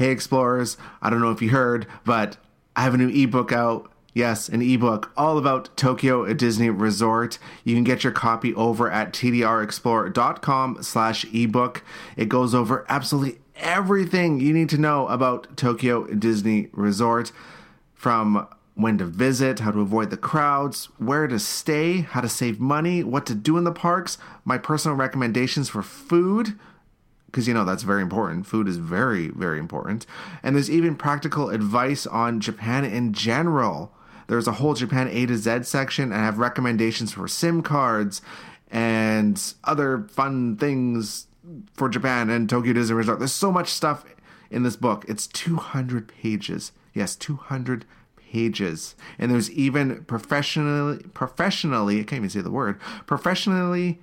Hey Explorers, I don't know if you heard, but I have a new ebook out. Yes, an ebook all about Tokyo Disney Resort. You can get your copy over at tdrexplore.com slash ebook. It goes over absolutely everything you need to know about Tokyo Disney Resort from when to visit, how to avoid the crowds, where to stay, how to save money, what to do in the parks, my personal recommendations for food, because you know that's very important. Food is very, very important. And there's even practical advice on Japan in general. There's a whole Japan A to Z section, and I have recommendations for SIM cards and other fun things for Japan and Tokyo Disney Resort. There's so much stuff in this book. It's 200 pages. Yes, 200 pages. And there's even professionally professionally, I can't even say the word, professionally,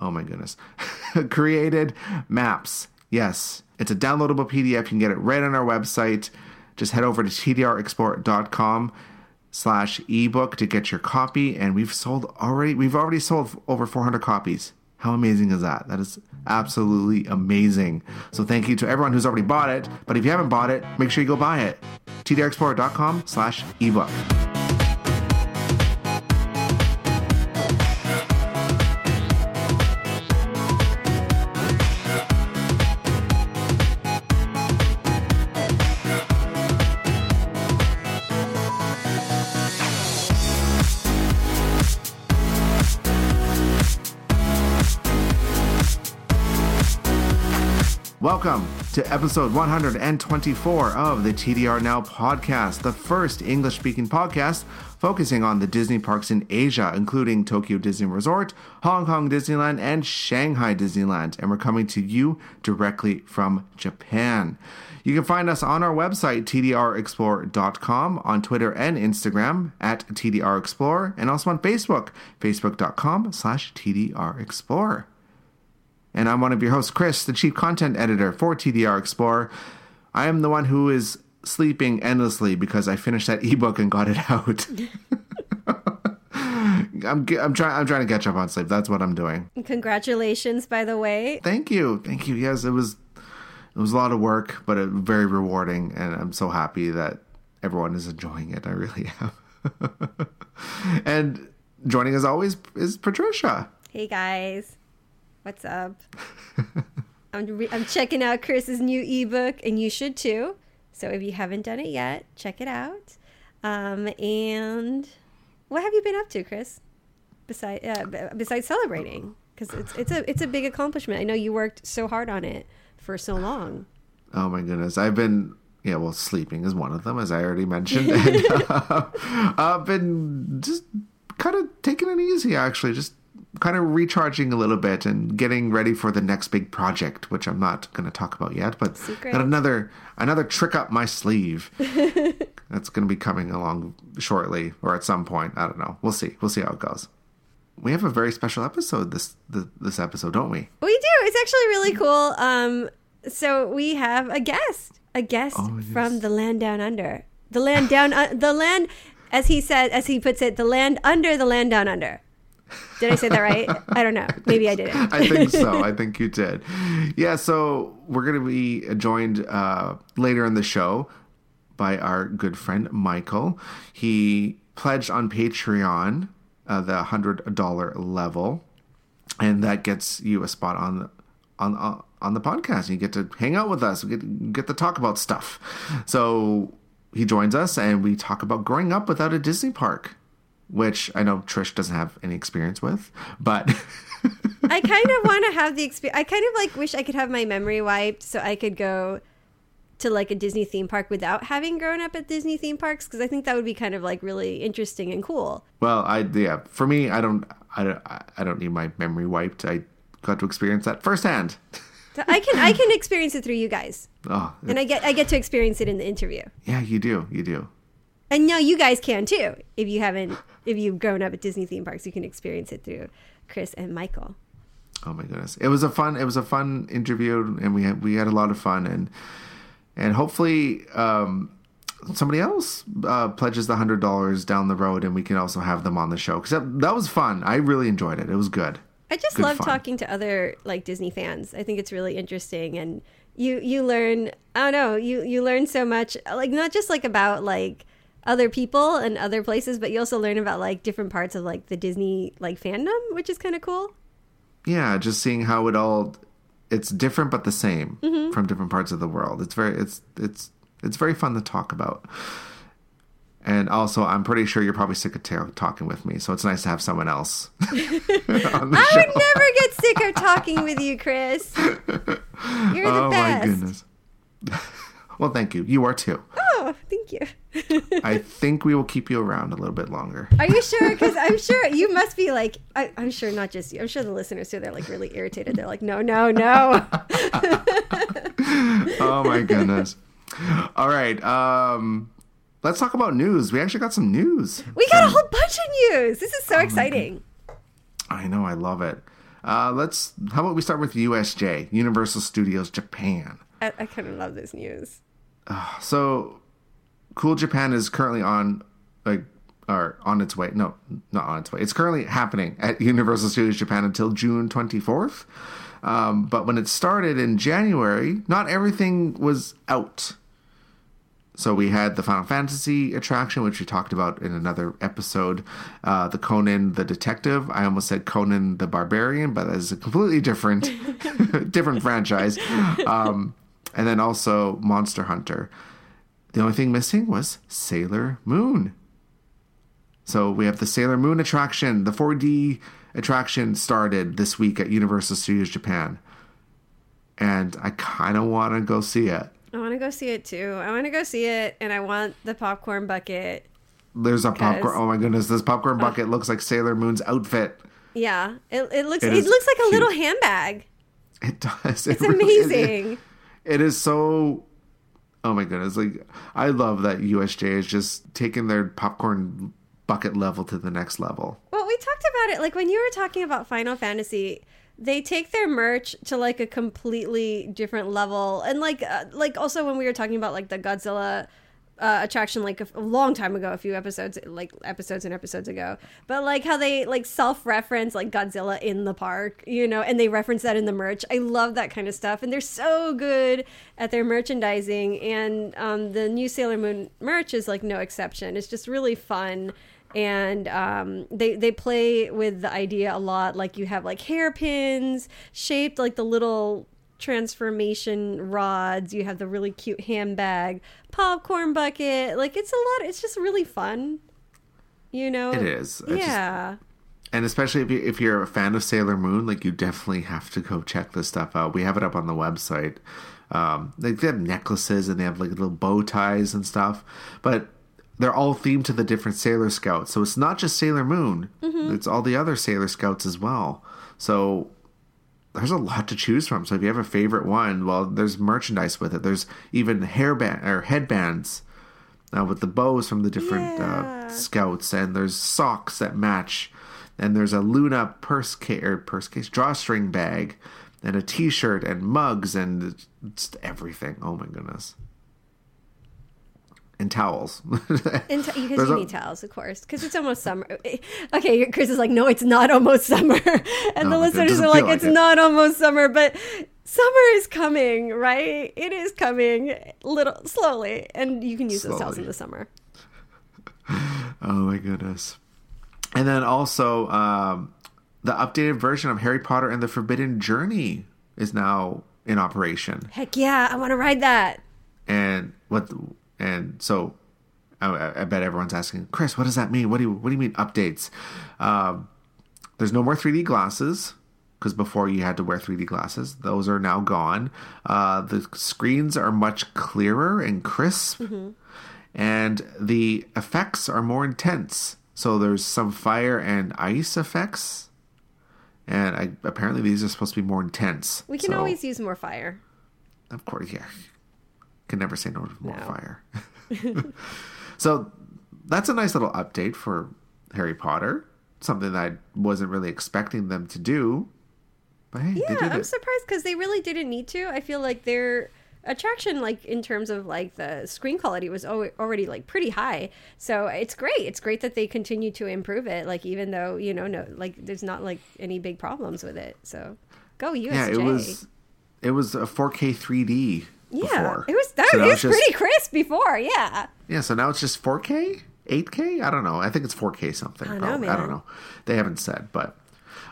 oh my goodness, created maps. Yes, it's a downloadable PDF. You can get it right on our website. Just head over to tdrexplore.com slash ebook to get your copy. And we've sold already, we've already sold over 400 copies. How amazing is that? That is absolutely amazing. So thank you to everyone who's already bought it. But if you haven't bought it, make sure you go buy it. tdrexplore.com slash ebook. Welcome to episode 124 of the TDR Now podcast, the first English speaking podcast focusing on the Disney parks in Asia, including Tokyo Disney Resort, Hong Kong Disneyland, and Shanghai Disneyland. And we're coming to you directly from Japan. You can find us on our website, tdrexplore.com, on Twitter and Instagram at tdrexplore, and also on Facebook, facebook.com slash tdrexplore and I'm one of your hosts, Chris, the chief content editor for TDR Explorer. I am the one who is sleeping endlessly because I finished that ebook and got it out. I'm I'm trying I'm trying to catch up on sleep. That's what I'm doing. Congratulations, by the way. Thank you, thank you. Yes, it was it was a lot of work, but it, very rewarding, and I'm so happy that everyone is enjoying it. I really am. and joining as always is Patricia. Hey guys. What's up? I'm, re- I'm checking out Chris's new ebook, and you should too. So if you haven't done it yet, check it out. Um, and what have you been up to, Chris? Besides, uh, besides celebrating, because it's it's a it's a big accomplishment. I know you worked so hard on it for so long. Oh my goodness, I've been yeah, well, sleeping is one of them, as I already mentioned. and, uh, I've been just kind of taking it easy, actually, just kind of recharging a little bit and getting ready for the next big project, which I'm not going to talk about yet. But Secret. got another another trick up my sleeve. That's going to be coming along shortly or at some point. I don't know. We'll see. We'll see how it goes. We have a very special episode this this episode, don't we? We do. It's actually really cool. Um, so we have a guest, a guest oh, yes. from the land down under, the land down, uh, the land, as he said, as he puts it, the land under the land down under. Did I say that right? I don't know. Maybe I didn't. I think so. I think you did. Yeah, so we're going to be joined uh, later in the show by our good friend Michael. He pledged on Patreon uh, the $100 level, and that gets you a spot on on uh, on the podcast. You get to hang out with us. We get, get to talk about stuff. So he joins us, and we talk about growing up without a Disney park which I know Trish doesn't have any experience with, but I kind of want to have the experience. I kind of like wish I could have my memory wiped so I could go to like a Disney theme park without having grown up at Disney theme parks because I think that would be kind of like really interesting and cool. Well, I yeah, for me, I don't, I don't, I don't need my memory wiped. I got to experience that firsthand. I can I can experience it through you guys. Oh, and I get I get to experience it in the interview. Yeah, you do. You do. And now you guys can too. If you haven't, if you've grown up at Disney theme parks, you can experience it through Chris and Michael. Oh my goodness, it was a fun, it was a fun interview, and we had we had a lot of fun, and and hopefully um, somebody else uh, pledges the hundred dollars down the road, and we can also have them on the show because that, that was fun. I really enjoyed it. It was good. I just good love fun. talking to other like Disney fans. I think it's really interesting and you you learn I don't know, you you learn so much like not just like about like other people and other places, but you also learn about like different parts of like the Disney like fandom, which is kind of cool. Yeah, just seeing how it all it's different but the same mm-hmm. from different parts of the world. It's very it's it's it's very fun to talk about. And also, I'm pretty sure you're probably sick of t- talking with me, so it's nice to have someone else. I show. would never get sick of talking with you, Chris. You're the oh, best. my goodness. Well, thank you. You are too. Oh, thank you. I think we will keep you around a little bit longer. Are you sure? Because I'm sure you must be like, I, am sure not just you. I'm sure the listeners too. They're like really irritated. They're like, no, no, no. oh my goodness. All right. Um, let's talk about news. We actually got some news. We got a whole bunch of news. This is so oh exciting. I know. I love it. Uh, let's. How about we start with USJ, Universal Studios Japan. I, I kind of love this news. Uh, so, Cool Japan is currently on like or on its way. No, not on its way. It's currently happening at Universal Studios Japan until June 24th. Um, but when it started in January, not everything was out. So we had the Final Fantasy attraction, which we talked about in another episode. Uh, the Conan the Detective. I almost said Conan the Barbarian, but that is a completely different, different franchise. Um, and then also Monster Hunter. The only thing missing was Sailor Moon. So we have the Sailor Moon attraction. The 4D attraction started this week at Universal Studios Japan. And I kind of want to go see it. I want to go see it too. I want to go see it, and I want the popcorn bucket. There's a popcorn. Oh my goodness, this popcorn bucket uh, looks like Sailor Moon's outfit. Yeah, it, it looks it, it looks like cute. a little handbag. It does. It it's really, amazing. It, it is so. Oh my goodness! Like I love that USJ is just taking their popcorn bucket level to the next level. Well, we talked about it like when you were talking about Final Fantasy they take their merch to like a completely different level and like uh, like also when we were talking about like the godzilla uh, attraction like a, a, long time ago a few episodes like episodes and episodes ago. But like how they like self-reference like godzilla in the park you know and they reference that in the merch. I love that kind of stuff. And they're so good at their merchandising. And um, the new sailor moon merch is like no exception. It's just really fun. And um, they they play with the idea a lot. Like you have like hairpins shaped like the little transformation rods. You have the really cute handbag, popcorn bucket. Like it's a lot. It's just really fun. You know, it is. yeah. Just, and especially if, you, if you're a fan of Sailor Moon, like you definitely have to go check this stuff out. We have it up on the website. Um, they have necklaces and they have like little bow ties and stuff. But they're all themed to the different Sailor Scouts. So it's not just Sailor Moon; mm-hmm. it's all the other Sailor Scouts as well. So there's a lot to choose from. So if you have a favorite one, well, there's merchandise with it. There's even hairband or headbands uh, with the bows from the different uh, yeah. uh, scouts, and there's socks that match. And there's a Luna purse case or purse case drawstring bag, and a T-shirt and mugs and just everything. Oh my goodness! And towels. and t- because you need towels, of course, because it's almost summer. Okay, Chris is like, no, it's not almost summer, and no, the listeners are like, like, it's it. not almost summer, but summer is coming, right? It is coming, little slowly, and you can use slowly. those towels in the summer. oh my goodness! And then also, um, the updated version of Harry Potter and the Forbidden Journey is now in operation. Heck yeah, I want to ride that. And what? And so I, I, bet everyone's asking, Chris, what does that mean? What do you what do you mean updates? Um, there's no more 3D glasses because before you had to wear 3D glasses. Those are now gone. Uh, the screens are much clearer and crisp, mm-hmm. and the effects are more intense. So there's some fire and ice effects, and I, apparently these are supposed to be more intense. We can so, always use more fire. Of course, yeah. Can never say no to more no. fire. so that's a nice little update for Harry Potter. Something that I wasn't really expecting them to do. But hey, yeah, I'm surprised because they really didn't need to. I feel like their attraction, like in terms of like the screen quality, was already like pretty high. So it's great. It's great that they continue to improve it. Like even though you know, no, like there's not like any big problems with it. So go USJ. Yeah, it was it was a 4K 3D. Yeah, before. it was that So it was just- pretty crisp before. Yeah, Yeah, so now it's just 4K, 8K. I don't know. I think it's 4K something. I know. I don't know. They haven't said, but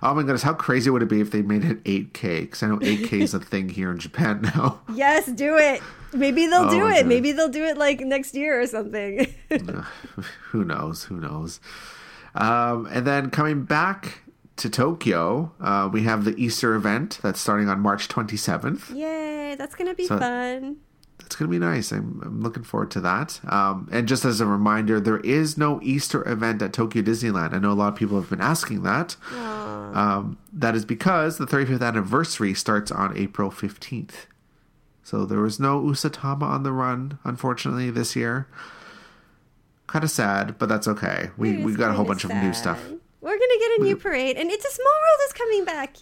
oh my goodness, how crazy would it be if they made it 8K? Because I know 8K is a thing here in Japan now. yes, do it. Maybe they'll Oh, do it. God. Maybe they'll do it like next year or something. Who knows? Who knows? Um, and then coming back to Tokyo, uh, we have the Easter event that's starting on March 27th. Yay, that's gonna be So- fun. Going to be nice. I'm, I'm looking forward to that. Um, and just as a reminder, there is no Easter event at Tokyo Disneyland. I know a lot of people have been asking that. Um, that is because the 35th anniversary starts on April 15th. So there was no Usatama on the run, unfortunately, this year. Kind of sad, but that's okay. We we got a whole bunch of new stuff. We're gonna get a new parade, and It's a Small World is coming back.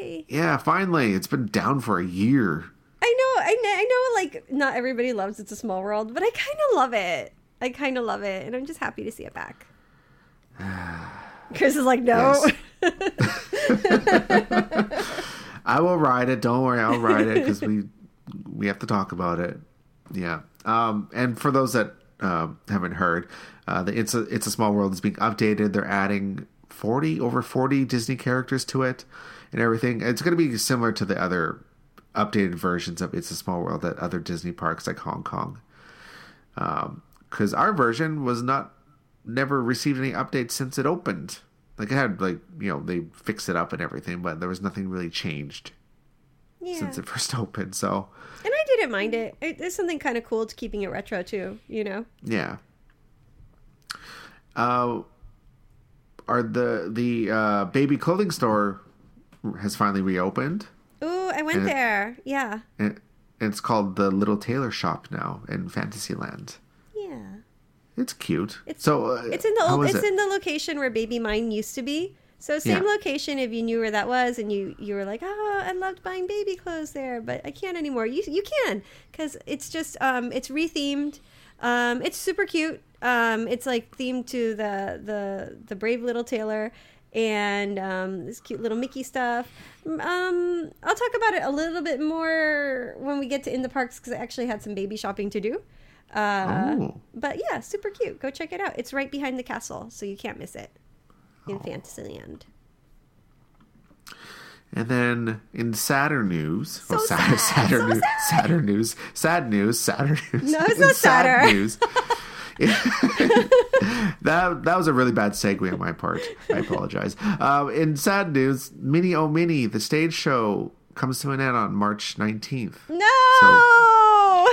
Yay! Yeah, finally. It's been down for a year. I know, I know, I know. Like, not everybody loves It's a Small World, but I kind of love it. I kind of love it, and I'm just happy to see it back. Chris is like, no. I will ride it. Don't worry, I'll ride it because we we have to talk about it. Yeah. Um, and for those that um haven't heard, uh, the it's a it's a small world is being updated. They're adding forty over forty Disney characters to it and everything. It's going to be similar to the other updated versions of It's a Small World at other Disney parks like Hong Kong. Because our version was not never received any updates since it opened. Like it had like you know they fixed it up and everything, but there was nothing really changed yeah. since it first opened. So And I didn't mind it. it there's something kind of cool to keeping it retro too. You know. yeah. Uh, are the the uh, baby clothing store has finally reopened, I went And- there. Yeah. and it's called the Little Tailor Shop now in Fantasyland. Yeah. It's cute. It's so uh, It's in the old. It's it? in the location where Baby Mine used to be. So same Yeah. location. If you knew where that was, and you you were like, oh, I loved buying baby clothes there, but I can't anymore. You you can because it's just um it's rethemed. Um, it's super cute. Um, it's like themed to the the the brave little tailor and um, this cute little Mickey stuff. Um, I'll talk about it a little bit more when we get to in the parks because I actually had some baby shopping to do. Uh, Oh. But yeah, super cute. Go check it out. It's right behind the castle, so you can't miss it in Fantasyland. And then in sadder news, So oh, sad, sadder so news, sad. sadder news, sad news, sadder news. No, it's In not sad news. that that was a really bad segue on my part. I apologize. Um, in sad news, Mini Oh Mini, the stage show, comes to an end on March nineteenth. No,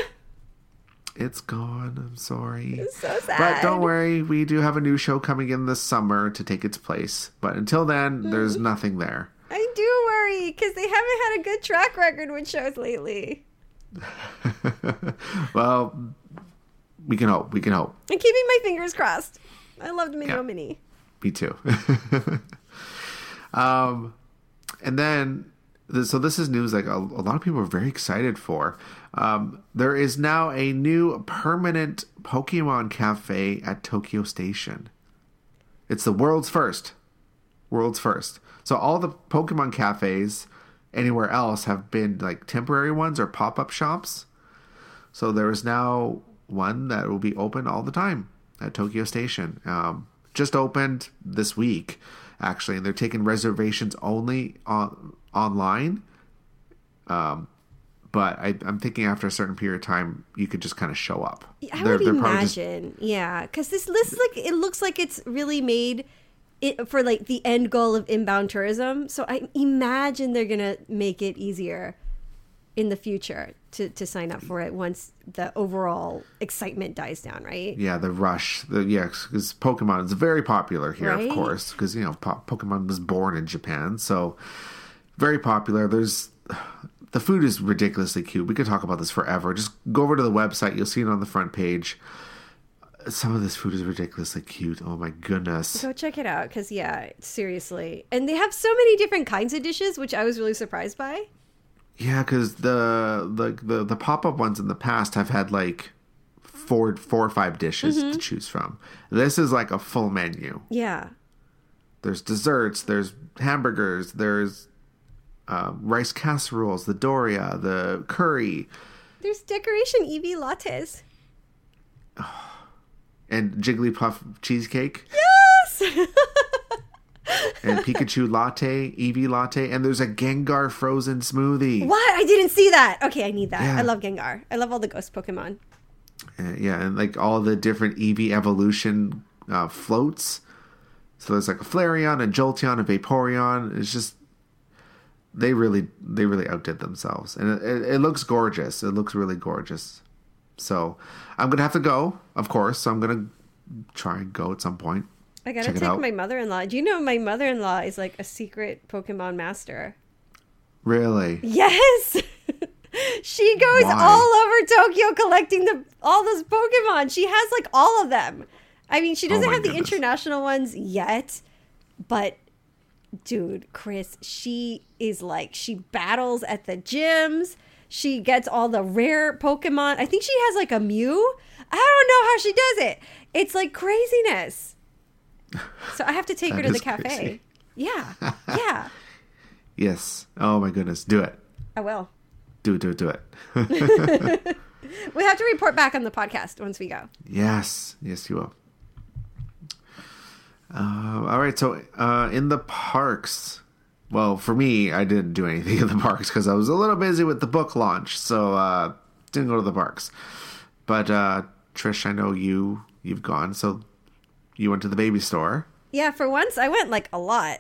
It's gone. I'm sorry. it's so sad. But don't worry, we do have a new show coming in this summer to take its place. But until then, there's Mm. nothing there. I do worry because they haven't had a good track record with shows lately. well, we can hope. We can hope. I'm keeping my fingers crossed. I loved Minnie Yeah. Minnie. Me too. um, and then, so this is news like a, a lot of people are very excited for. Um, there is now a new permanent Pokemon cafe at Tokyo Station. It's the world's first. World's first. So all the Pokemon cafes anywhere else have been like temporary ones or pop up shops. So there is now one that will be open all the time at Tokyo Station. Um, just opened this week, actually, and they're taking reservations only on online. Um, but I, I'm thinking after a certain period of time, you could just kind of show up. I They're- would they're probably just- imagine, yeah, because this list like it looks like it's really made it for like the end goal of inbound tourism. So I imagine they're gonna make it easier in the future to to sign up for it once the overall excitement dies down, right? yeah, the rush. The yes, because Pokemon is very popular here, Right? of course, because you know po- Pokemon was born in Japan, so very popular. There's the food is ridiculously cute. We could talk about this forever. Just go over to the website; you'll see it on the front page. Some of this food is ridiculously cute. Oh my goodness! Go check it out because yeah, seriously, and they have so many different kinds of dishes, which I was really surprised by. Yeah, because the the the, the pop up ones in the past have had like four four or five dishes Mm-hmm. to choose from. This is like a full menu. Yeah, there's desserts, there's hamburgers, there's uh, rice casseroles, the Doria, the curry, There's decoration Eevee lattes. and Jigglypuff cheesecake, Yes. and Pikachu latte, Eevee latte, and there's a Gengar frozen smoothie. what? I didn't see that. Okay, I need that. Yeah. I love Gengar. I love all the ghost Pokemon. Uh, yeah, and like all the different Eevee evolution uh, floats. So there's like a Flareon, a Jolteon, a Vaporeon. It's just they really they really outdid themselves, and it, it, it looks gorgeous. It looks really gorgeous. So I'm gonna have to go, of course. So I'm gonna try and go at some point. I gotta Check take my mother-in-law. Do you know my mother-in-law is like a secret Pokemon master? Really? Yes. she goes Why? all over Tokyo collecting the all those Pokemon. She has like all of them. I mean, she oh doesn't Oh have the international ones yet, but dude, Chris, she is like she battles at the gyms. She gets all the rare Pokemon. I think she has like a Mew. I don't know how she does it. It's like craziness. So I have to take her to the cafe. crazy. Yeah. Yeah. Yes. Oh my goodness. Do it. I will. Do it. Do it. Do it. We have to report back on the podcast once we go. Yes, yes, you will. Uh, all right, so uh, in the parks, well, for me, I didn't do anything in the parks because I was a little busy with the book launch, so uh, didn't go to the parks. But uh, Trish, I know you you've gone, so you went to the baby store. Yeah, for once I went like a lot.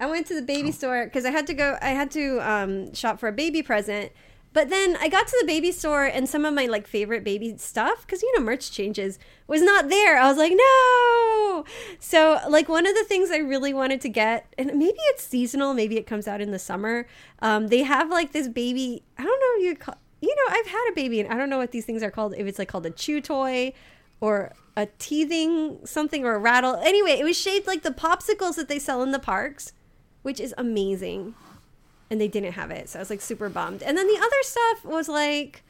I went to the baby store because I had to go. I had to um, shop for a baby present. But then I got to the baby store and some of my like favorite baby stuff because you know merch changes was not there. I was like, no. So like one of the things I really wanted to get, and maybe it's seasonal, maybe it comes out in the summer. Um, they have like this baby. I don't know. You call, you know I've had a baby and I don't know what these things are called. If it's like called a chew toy or a teething something or a rattle. Anyway, it was shaped like the popsicles that they sell in the parks, which is amazing. And they didn't have it. So I was like super bummed. And then the other stuff was like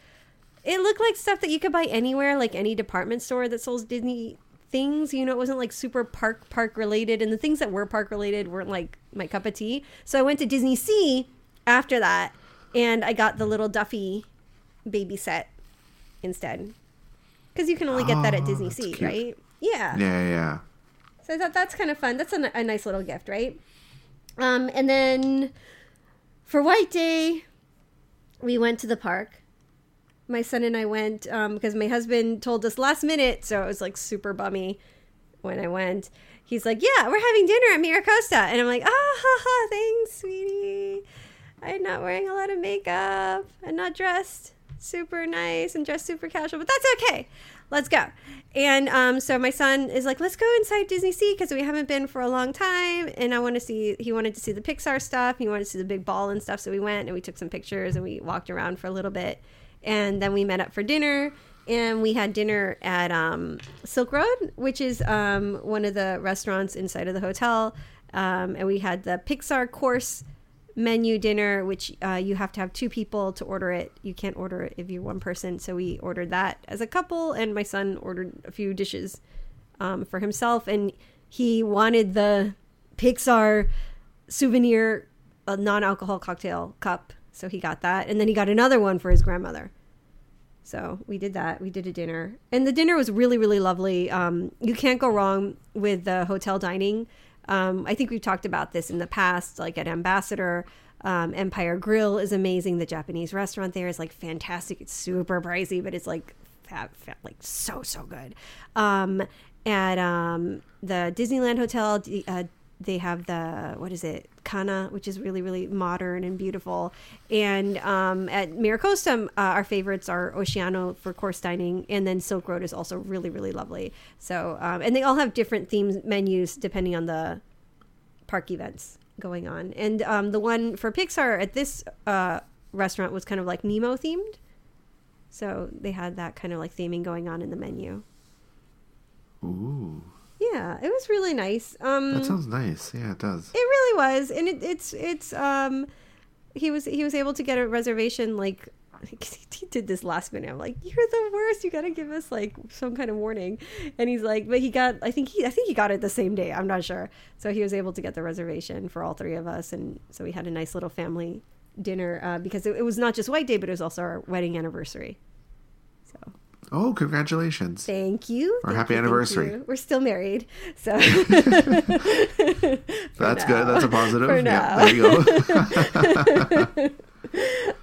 it looked like stuff that you could buy anywhere, like any department store that sells Disney things. You know, it wasn't like super park park related and the things that were park related weren't like my cup of tea. So I went to Disney Sea after that and I got the little Duffy baby set instead. Because you can only get that at Oh, Disney Sea, cute. right? Yeah. Yeah, yeah. So I thought that's kind of fun. That's a, a nice little gift, right? Um, and then for White Day, we went to the park. My son and I went um, because my husband told us last minute, so it was like super bummy when I went. He's like, "Yeah, we're having dinner at Miracosta," and I'm like, "Ah, ha, ha, thanks, sweetie. I'm not wearing a lot of makeup I'm not dressed super nice and dressed super casual, but that's okay. Let's go." And um, so my son is like, "Let's go inside Disney Sea because we haven't been for a long time, and I want to see." He wanted to see the Pixar stuff. He wanted to see the big ball and stuff. So we went and we took some pictures and we walked around for a little bit, and then we met up for dinner. And we had dinner at um, Silk Road, which is um, one of the restaurants inside of the hotel. Um, and we had the Pixar course menu dinner, which uh, you have to have two people to order it. You can't order it if you're one person. So we ordered that as a couple, and my son ordered a few dishes um, for himself, and he wanted the Pixar souvenir uh, non-alcohol cocktail cup, so he got that, and then he got another one for his grandmother. So we did that. We did a dinner, and the dinner was really, really lovely. Um, you can't go wrong with the hotel dining. Um, I think we've talked about this in the past, like at Ambassador. Um, Empire Grill is amazing. The Japanese restaurant there is like fantastic. It's super pricey, but it's like fat, fat, like so so good. Um, at um, the Disneyland Hotel, d- uh, they have the what is it, Canna, which is really really modern and beautiful. And um, at Miracosta, uh, our favorites are Oceano for course dining, and then Silk Road is also really really lovely. So um, and they all have different themes menus depending on the park events going on. And um, the one for Pixar at this uh, restaurant was kind of like Nemo themed. So they had that kind of like theming going on in the menu. Ooh, Yeah, it was really nice. Um, that sounds nice. Yeah, it does. it really was, and it, it's it's um, he was he was able to get a reservation like he did this last minute. I'm like, you're the worst. You gotta give us like some kind of warning. And he's like, but he got. I think he. I think he got it the same day. I'm not sure. So he was able to get the reservation for all three of us, and so we had a nice little family dinner uh, because it, it was not just White Day, but it was also our wedding anniversary. Oh, congratulations. thank you. Or happy you, anniversary. We're still married, so That's now. good. That's a positive. For Yeah, now. there you go.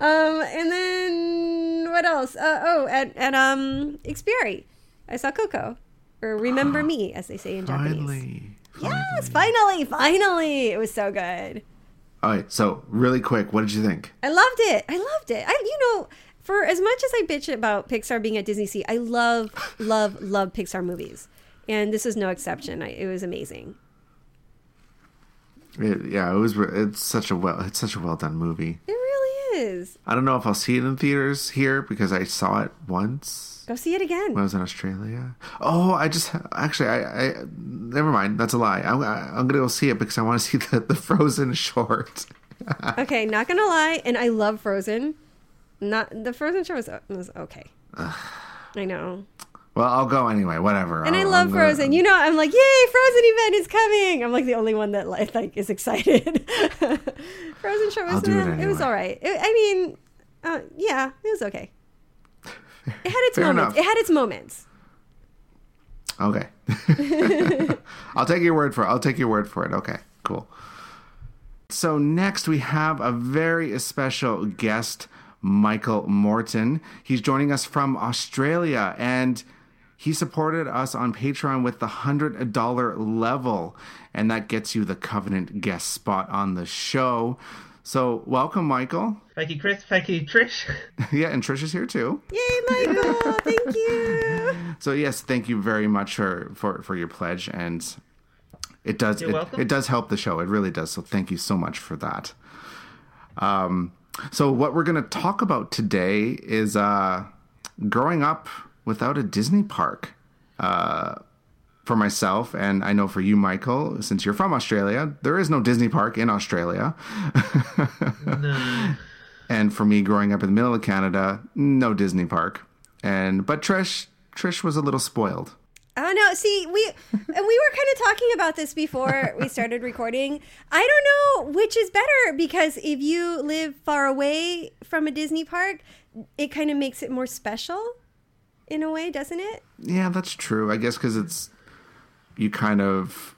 Um, and then what else? Uh, oh, at at um Ikspiari, I saw Coco, or Remember Me, as they say in Japanese. Finally. Yes, finally, finally, it was so good. All right. So, really quick, what did you think? I loved it. I loved it. I, you know, for as much as I bitch about Pixar being at Disney Sea, I love, love, love Pixar movies, and this is no exception. I, it was amazing. It, yeah, it was. It's such a well. It's such a well done movie. It really is. I don't know if I'll see it in theaters here because I saw it once Go see it again. when I was in Australia. Oh, I just actually, I, I never mind. That's a lie. I'm, I'm gonna go see it because I want to see the the Frozen short. Okay, not gonna lie, and I love Frozen. Not the Frozen show was, was okay. I know, Well, I'll go anyway. Whatever. and I I'll- love I'm gonna- Frozen. You know, I'm like, yay, Frozen event is coming. I'm like the only one that like, like is excited. Frozen show was it eh, it was all right. It- I mean, uh, yeah, it was okay. It had its moments. enough. It had its moments. Okay. I'll take your word for it. I'll take your word for it. Okay, cool. So next we have a very special guest, Michael Morton. He's joining us from Australia and he supported us on Patreon with the $100 level and that gets you the covenant guest spot on the show. So, welcome Michael. Thank you, Chris. Thank you, Trish. yeah, and Trish is here too. Yay, Michael! Thank you. So yes, thank you very much for for, for your pledge, and it does You're it, welcome. it does help the show. It really does. So thank you so much for that. Um, so what we're going to talk about today is uh, growing up without a Disney park. Uh, for myself, and I know for you, Michael, since you're from Australia, there is no Disney park in Australia. No. and for me growing up in the middle of Canada, no Disney park. And but Trish Trish was a little spoiled. Oh no! See, we and we were kind of talking about this before we started recording. I don't know which is better because if you live far away from a Disney park, it kind of makes it more special, in a way, doesn't it? Yeah, that's true. I guess because it's you kind of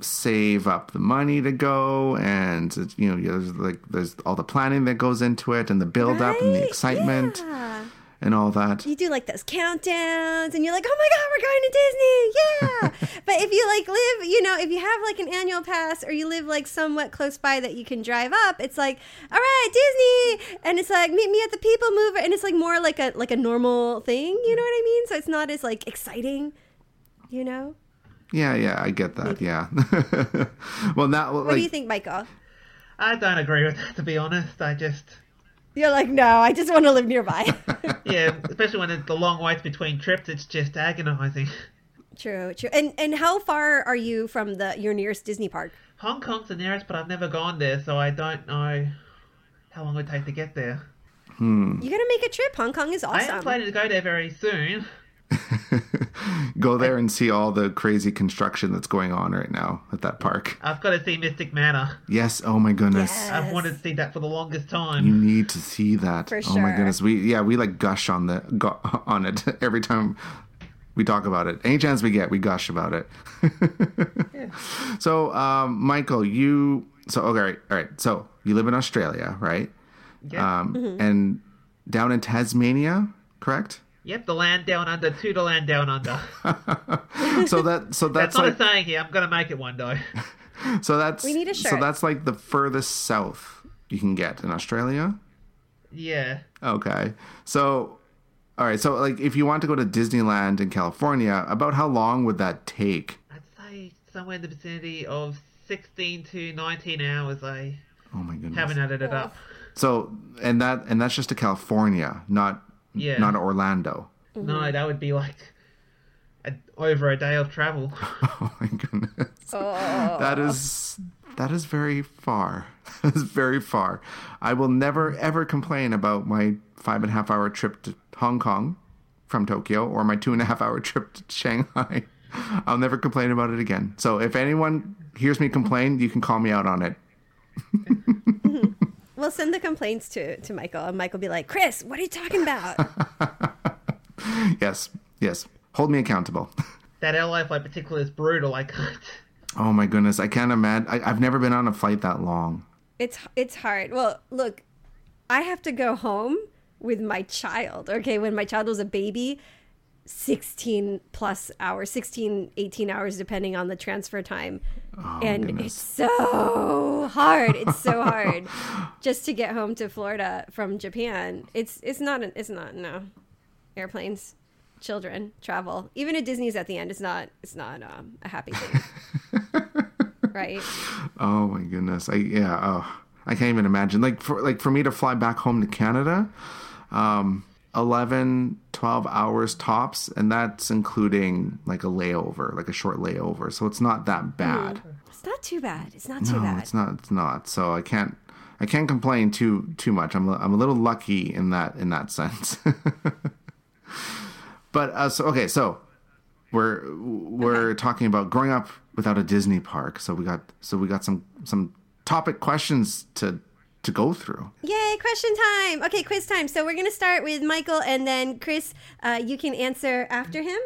save up the money to go, and it's, you know, there's like there's all the planning that goes into it, and the build up and the excitement Yeah. And all that. You do like those countdowns, and you're like, "Oh my god, we're going to Disney!" Yeah. but if you like live, you know, if you have like an annual pass, or you live like somewhat close by that you can drive up, it's like, "All right, Disney," and it's like, "Meet me at the People Mover," and it's like more like a like a normal thing. You know what I mean? So it's not as like exciting. You know? Yeah, yeah, I get that. Yeah. well, now What do you think, Michael? I don't agree with that, to be honest. I just, You're like, no, I just want to live nearby. yeah, especially when it's the long waits between trips, it's just agonizing. true, true. And and how far are you from the your nearest Disney park? Hong Kong's the nearest, but I've never gone there, so I don't know how long it would take to get there. Hmm. You gotta make a trip. Hong Kong is awesome. I am planning to go there very soon. go there and see all the crazy construction that's going on right now at that park. I've got to see Mystic Manor. Yes. Oh my goodness. Yes. I've wanted to see that for the longest time. You need to see that. For sure. Oh my goodness. We yeah, we like gush on the go, on it every time we talk about it. Any chance we get, we gush about it. yeah. So, um, Michael, you so okay, all right, all right. So you live in Australia, right? Yeah. Um, Mm-hmm. and down in Tasmania, correct? Yep, the land down under to the land down under. So that so That's that's not like a saying here. I'm gonna make it one day. so that's We need a shirt. so that's like the furthest south you can get in Australia. Yeah. Okay. So, all right. So, like, if you want to go to Disneyland in California, about how long would that take? I'd say somewhere in the vicinity of 16 to 19 hours. I Oh my goodness. haven't added it up. So, and that and that's just to California, not Yeah. not Orlando. No, mm-hmm. that would be like a, over a day of travel. Oh my goodness. Oh. That is that is very far. That is very far. I will never ever complain about my five and a half hour trip to Hong Kong from Tokyo or my two and a half hour trip to Shanghai. I'll never complain about it again. So if anyone hears me complain, you can call me out on it. We'll send the complaints to, to Michael, and Michael will be like, Chris, what are you talking about? Yes, yes. Hold me accountable. That LA flight particularly is brutal. I can't. Oh my goodness, I can't imagine. I, I've never been on a flight that long. it's it's hard. Well, look, I have to go home with my child. Okay, when my child was a baby, 16 plus hours, 16 18 hours depending on the transfer time. And goodness. it's so hard. It's so hard just to get home to Florida from Japan. It's it's not an, it's not no. Airplanes, children, travel. Even at Disney's at the end, it's not it's not um, a happy thing. right? Oh my goodness. I yeah, oh. I can't even imagine. Like for like for me to fly back home to Canada, um 11 12 hours tops and that's including like a layover, like a short layover. So it's not that bad. It's not too bad. It's not too No, bad. it's not it's not. So I can't I can't complain too too much. I'm a- I'm a little lucky in that in that sense. but uh, so okay, so we're we're talking about growing up without a Disney park. So we got so we got some some topic questions to to go through. Yay, question time. Okay, quiz time. So we're going to start with Michael and then Chris, uh, you can answer after him.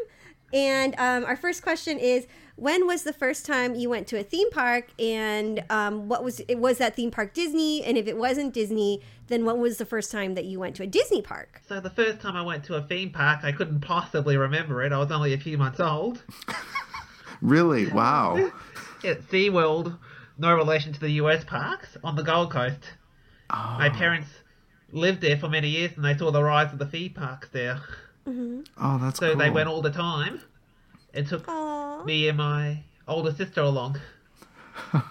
And um, our first question is when was the first time you went to a theme park and um, what was it was that theme park Disney and if it wasn't Disney then what was the first time that you went to a Disney park? So the first time I went to a theme park, I couldn't possibly remember it. I was only a few months old. Really? Wow. At SeaWorld, no relation to the US parks, on the Gold Coast. My oh. parents lived there for many years and they saw the rise of the theme parks there. Mm-hmm. Oh, that's So cool. they went all the time and took Aww. me and my older sister along.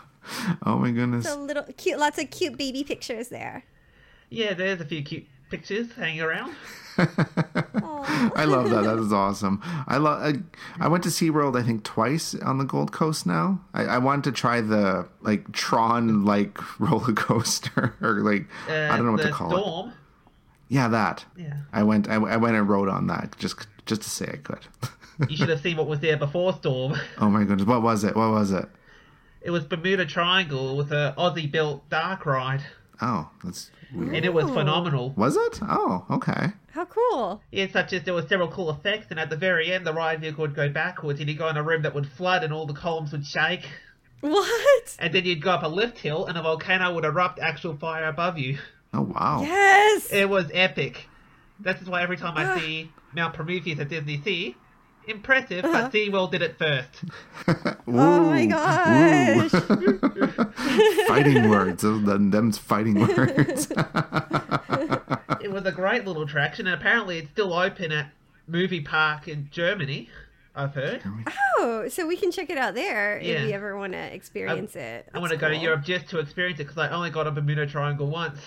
Oh my goodness. So little cute lots of cute baby pictures there. Yeah, there's a few cute pictures hanging around. I love that. That is awesome. I love. I, I went to SeaWorld I think twice on the Gold Coast. Now I, I wanted to try the like Tron like roller coaster or like Uh, I don't know what to call it. Yeah, that. Yeah. I went. I, I went and rode on that just just to say I could. You should have seen what was there before Storm. oh my goodness! What was it? What was it? It was Bermuda Triangle with a Aussie built dark ride. Oh, that's weird. And it was Ooh. phenomenal. Was it? Oh, okay. How cool. Yeah, such as there were several cool effects, and at the very end, the ride vehicle would go backwards, and you'd go in a room that would flood, and all the columns would shake. What? And then you'd go up a lift hill, and a volcano would erupt actual fire above you. Oh wow. Yes. It was epic. This is why every time Ah. I see Mount Prometheus at Disney Sea, impressive, Uh-huh. but SeaWorld did it first. Oh my Ooh, gosh. fighting words. Those- Them's fighting words. It was a great little attraction, and apparently it's still open at Movie Park in Germany, I've heard. Oh, so we can check it out there Yeah. if we ever want to experience it. I want That's to go to. Europe just to experience it because I only got up a Bermuda Triangle once.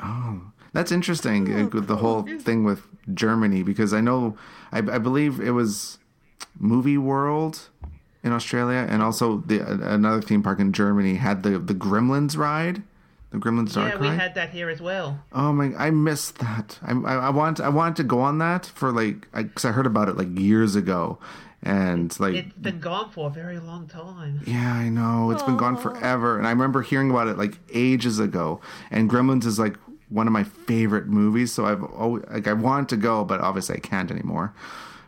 Oh, that's interesting. Oh, with the whole thing with Germany, because I know, I, I believe it was Movie World in Australia, and also the another theme park in Germany had the the Gremlins ride, the Gremlins Dark yeah, we Ride. had that here as well. Oh my! I missed that. I I, I want I wanted to go on that for like because I, heard about it like years ago, and like It's been gone for a very long time. yeah, I know. It's been gone forever. And I remember hearing about it like ages ago. And Gremlins is like one of my favorite movies. So I've always, like, I want to go, but obviously I can't anymore.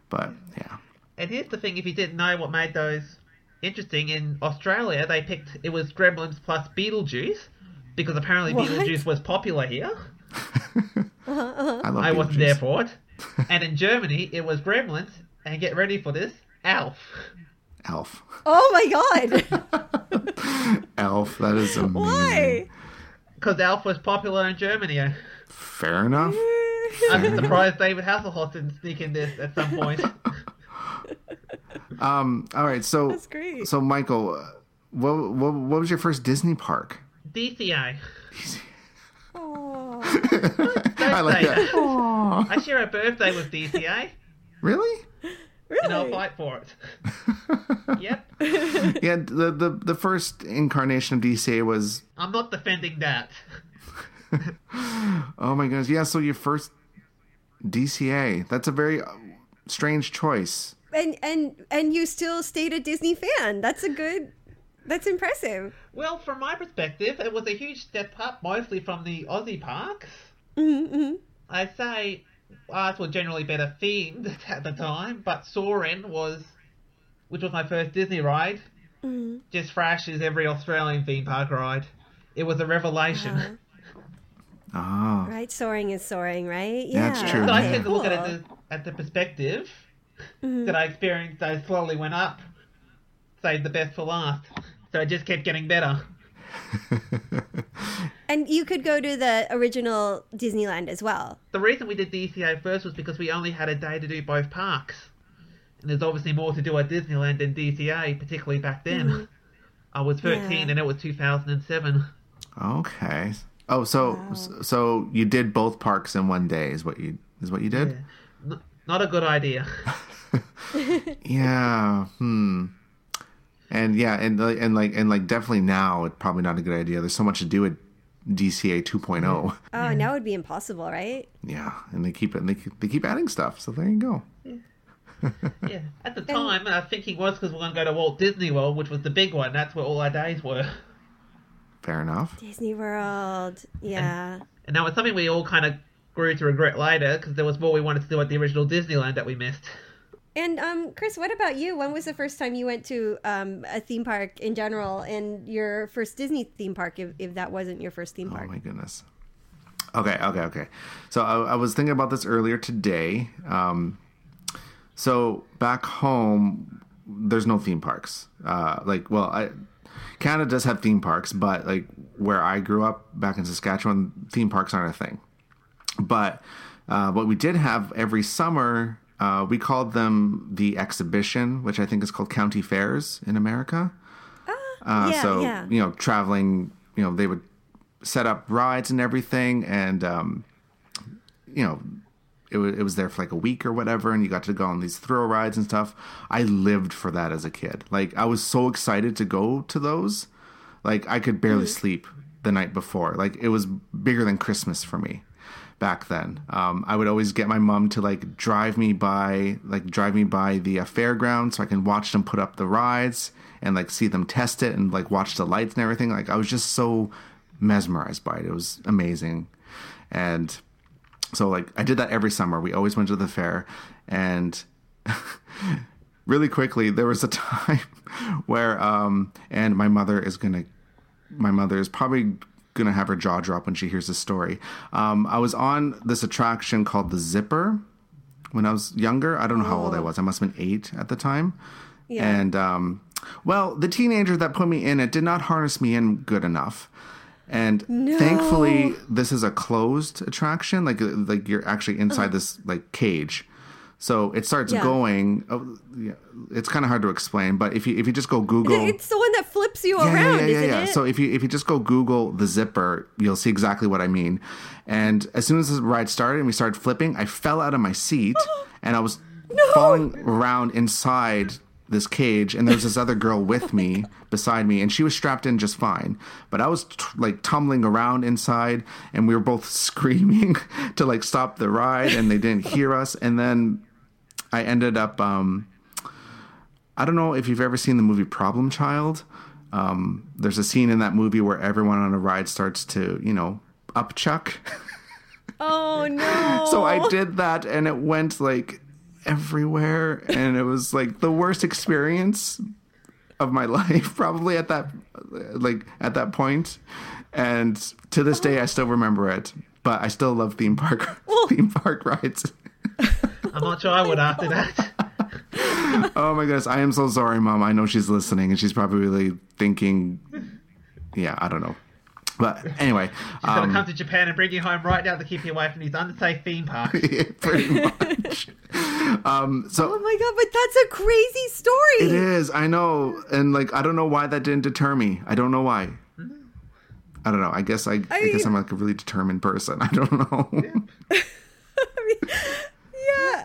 But yeah. And here's the thing: if you didn't know what made those interesting in Australia, they picked it was Gremlins plus Beetlejuice because apparently What? Beetlejuice was popular here. I love I wasn't there for it. and in Germany, it was Gremlins, and get ready for this, Alf. Elf. Oh my god. Elf. That is amazing. Why? Because Alf was popular in Germany. Fair enough. I'm surprised David Hasselhoff didn't sneak in this at some point. Um. All right. So. That's great. So Michael, uh, what, what what was your first Disney park? DCA. Aw. I like that. that. I share a birthday with DCA, Really? And I'll fight for it. Yep. yeah, the, the the first incarnation of DCA was I'm not defending that. oh my goodness, yeah. So your first DCA, that's a very uh, strange choice. And and and you still stayed a Disney fan. That's a good. That's impressive. Well, from my perspective, it was a huge step up, mostly from the Aussie parks. Mm-hmm. I'd say ours were generally better themed at the time, but Soarin' was, which was my first Disney ride, Mm-hmm. just thrashes every Australian theme park ride. It was a revelation. Uh-huh. Oh, Right, soaring is soaring, right? Yeah, it's true. So I Yeah. tend to look at it Cool. as, at the perspective Mhm. that I experienced. I slowly went up, saved the best for last. So it just kept getting better. And you could go to the original Disneyland as well. The reason we did DCA first was because we only had a day to do both parks. And there's obviously more to do at Disneyland than DCA, particularly back then. I was 13 Mm-hmm. Yeah. and it was 2007. okay. Oh, so Wow. so you did both parks in one day is what you is what you did? Yeah. N- not a good idea. Yeah. Hmm. And yeah, and like- and like and like definitely now it's probably not a good idea. There's so much to do at DCA 2.0. Oh, now it'd be impossible, right? Yeah, and they keep and they keep, they keep adding stuff. So there you go. yeah. At the time, our thinking was because we're going to go to Walt Disney World, which was the big one. That's where all our days were. Fair enough. Disney World. Yeah. And that was something we all kind of grew to regret later because there was more we wanted to do at the original Disneyland that we missed. And um, Chris, what about you? When was the first time you went to um, a theme park in general, and your first Disney theme park, if, if that wasn't your first theme park? Oh my goodness. Okay, okay, okay. So I, I was thinking about this earlier today. Um, so back home, there's no theme parks. Uh, like, well, I, Canada does have theme parks, but like where I grew up back in Saskatchewan, theme parks aren't a thing. But uh, what we did have every summer, uh, we called them the exhibition, which I think is called county fairs in America. Uh, yeah, so yeah. you know, traveling, you know, they would set up rides and everything, and um, you know, it was it was there for like a week or whatever, and you got to go on these thrill rides and stuff. I lived for that as a kid. Like I was so excited to go to those. Like I could barely sleep the night before. Like it was bigger than Christmas for me back then. Um, I would always get my mom to like drive me by, like drive me by the uh, fairground so I can watch them put up the rides and like see them test it and like watch the lights and everything. Like I was just so mesmerized by it. It was amazing. And so like I did that every summer. We always went to the fair and really quickly there was a time where um and my mother is going to my mother is probably gonna have her jaw drop when she hears this story. Um, I was on this attraction called the Zipper when I was younger. I don't know how old I was. I must have been eight at the time. Yeah. And um, well, the teenager that put me in it did not harness me in good enough. And thankfully, this is a closed attraction. Like like you're actually inside this like cage. So it starts Yeah. going. Oh, yeah, it's kind of hard to explain, but if you if you just go Google, It's the one that flips you yeah, around, yeah, yeah, yeah. it? So if you if you just go Google the zipper, you'll see exactly what I mean. And as soon as the ride started and we started flipping, I fell out of my seat and I was falling around inside this cage. And there was this other girl with me beside me, and she was strapped in just fine. But I was t- like tumbling around inside, and we were both screaming to like stop the ride, and they didn't hear us. And then I ended up. Um, I don't know if you've ever seen the movie Problem Child. Um, there's a scene in that movie where everyone on a ride starts to, you know, upchuck. oh no! so I did that and it went like everywhere and it was like the worst experience of my life probably at that like at that point. point and to this day I still remember it but I still love theme park theme park rides I'm not sure I would after that. Oh my goodness I am so sorry mom I know she's listening and she's probably really thinking yeah I don't know but anyway He's gonna come to Japan and bring you home right now to keep you away from these unsafe theme parks. yeah, pretty much um so Oh my god! But that's a crazy story. It is. I know, and like I don't know why that didn't deter me. I don't know why. I don't know. I guess I, I, guess mean- I'm like a really determined person. I don't know. I mean, yeah,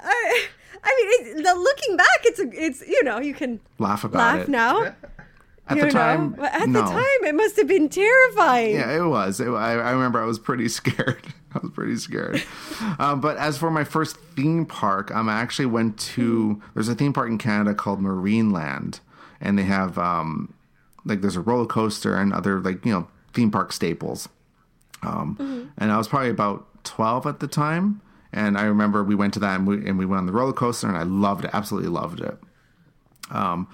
I, I mean, it, the looking back, it's a, it's you know you can Laugh about laugh it. now. At you the time, know, But at no. the time, it must have been terrifying. Yeah, it was. It, I, I remember I was pretty scared. I was pretty scared. um, but as for my first theme park, um, I actually went to. There's a theme park in Canada called Marineland, and they have um, like there's a roller coaster and other like you know theme park staples. Um, And I was probably about 12 at the time, and I remember we went to that and we and we went on the roller coaster, and I loved it. Absolutely loved it. Um,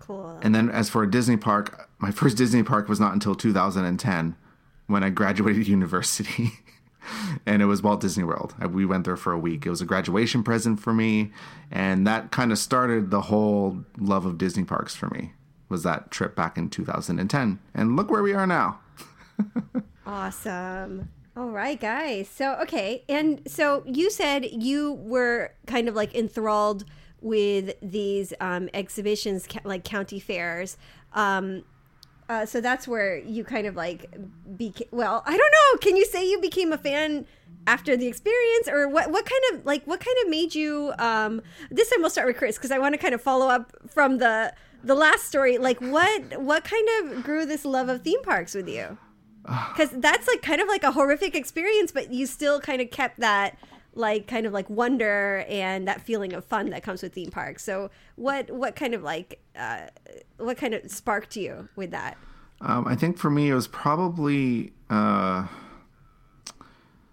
cool. And then as for a Disney park, my first Disney park was not until 2010 when I graduated university. and it was Walt Disney World. We went there for a week. It was a graduation present for me, and that kind of started the whole love of Disney parks for me. Was that trip back in 2010. And look where we are now. Awesome. All right, guys. So, okay. And so you said you were kind of like enthralled with these um, exhibitions, like county fairs. Um, uh, so that's where you kind of like became, well, I don't know. Can you say you became a fan after the experience or what, what kind of like, what kind of made you, um, this time we'll start with Chris. Cause I want to kind of follow up from the, the last story. Like what, what kind of grew this love of theme parks with you? because that's like kind of like a horrific experience but you still kind of kept that like kind of like wonder and that feeling of fun that comes with theme parks so what what kind of like uh, what kind of sparked you with that Um, I think for me, it was probably uh,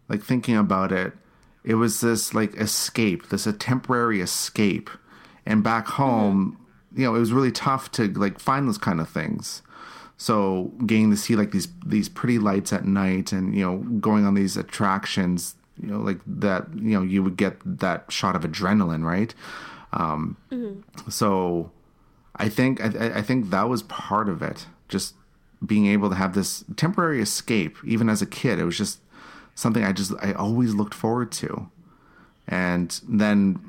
like thinking about it. It was this like escape, this a temporary escape, and back home, you know, it was really tough to like find those kind of things. So getting to see like these these pretty lights at night, and you know, going on these attractions, you know, like that, you know, you would get that shot of adrenaline, right? Um, So I think I, I think that was part of it. Just being able to have this temporary escape, even as a kid, it was just something I just I always looked forward to. And then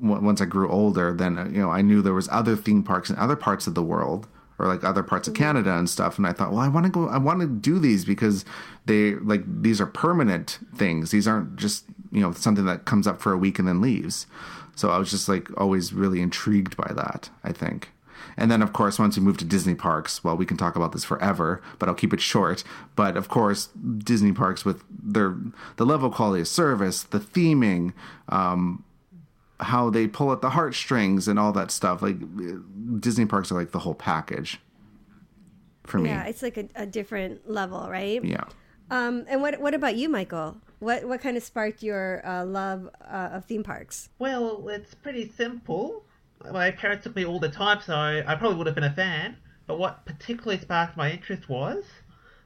w- once I grew older, then uh, you know I knew there was other theme parks in other parts of the world, or like other parts of Canada and stuff. And I thought, well, I want to go. I want to do these because they like these are permanent things. These aren't just you know something that comes up for a week and then leaves. So I was just like always really intrigued by that. I think. And then, of course, once we move to Disney parks, well, we can talk about this forever, but I'll keep it short. But of course, Disney parks with their the level of quality of service, the theming, um, how they pull at the heartstrings, and all that stuff. Like Disney parks are like the whole package for me. yeah it's like a, a different level right yeah. um and what what about you michael what what kind of sparked your uh, love uh, of theme parks Well, it's pretty simple. My parents took me all the time, so I probably would have been a fan. But what particularly sparked my interest was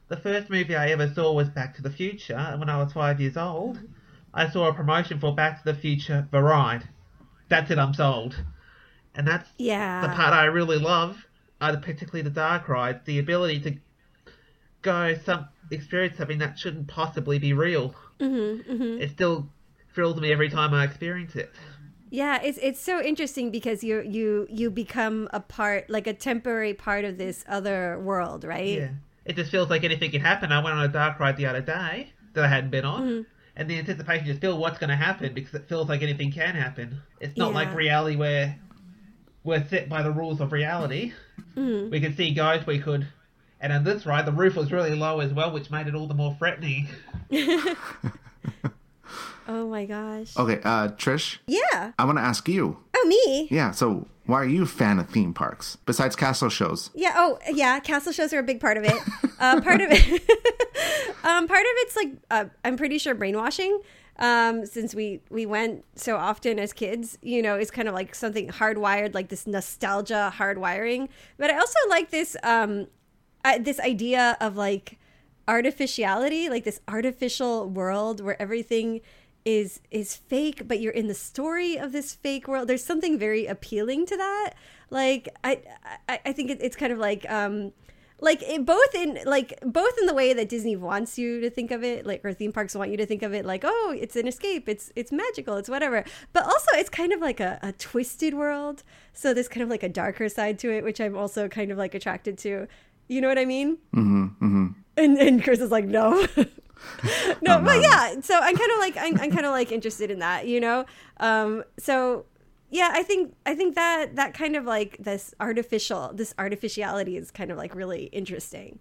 the first movie I ever saw was Back to the Future, and when I was five years old, I saw a promotion for Back to the Future The Ride. That's it, I'm sold. And that's yeah the part I really love, uh, particularly the dark rides, the ability to go some experience something that shouldn't possibly be real. Mm-hmm, It still thrills me every time I experience it. Yeah, it's it's so interesting because you you you become a part like a temporary part of this other world, right? Yeah. It just feels like anything can happen. I went on a dark ride the other day that I hadn't been on. Mm-hmm. And the anticipation just feel what's going to happen because it feels like anything can happen. It's not like reality where we're set by the rules of reality. Mm-hmm. We could see ghosts, we could. And on this ride, the roof was really low as well, which made it all the more threatening. Oh my gosh. Okay, uh, Trish, Yeah. I want to ask you. Oh me. Yeah, so why are you a fan of theme parks besides castle shows? Yeah. Oh, yeah. Castle shows are a big part of it. uh, part of it. um, part of it's like uh, I'm pretty sure brainwashing. Um, since we we went so often as kids, you know, it's kind of like something hardwired, like this nostalgia hardwiring. But I also like this um, I, this idea of like artificiality, like this artificial world where everything is is fake but you're in the story of this fake world. There's something very appealing to that. Like i i, I think it, it's kind of like um like it, both in like both in the way that disney wants you to think of it like or theme parks want you to think of it like oh it's an escape it's it's magical it's whatever. But also it's kind of like a, a twisted world. So there's kind of like a darker side to it which i'm also kind of like attracted to. You know what i mean? Mm-hmm, mm-hmm. and and chris is like no no, but yeah. So I'm kind of like I'm, I'm kind of like interested in that, you know. Um, so yeah, I think I think that that kind of like this artificial this artificiality is kind of like really interesting.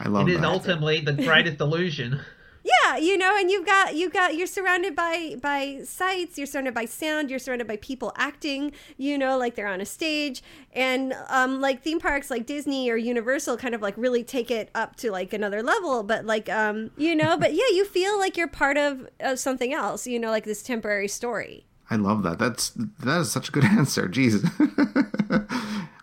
I love It is that. ultimately the greatest illusion. Yeah, you know, and you've got you've got you're surrounded by by sights, you're surrounded by sound, you're surrounded by people acting, you know, like they're on a stage, and um, like theme parks like Disney or Universal kind of like really take it up to like another level. But like um, you know, but yeah, you feel like you're part of, of something else, you know, like this temporary story. I love that. That's that is such a good answer. Jesus.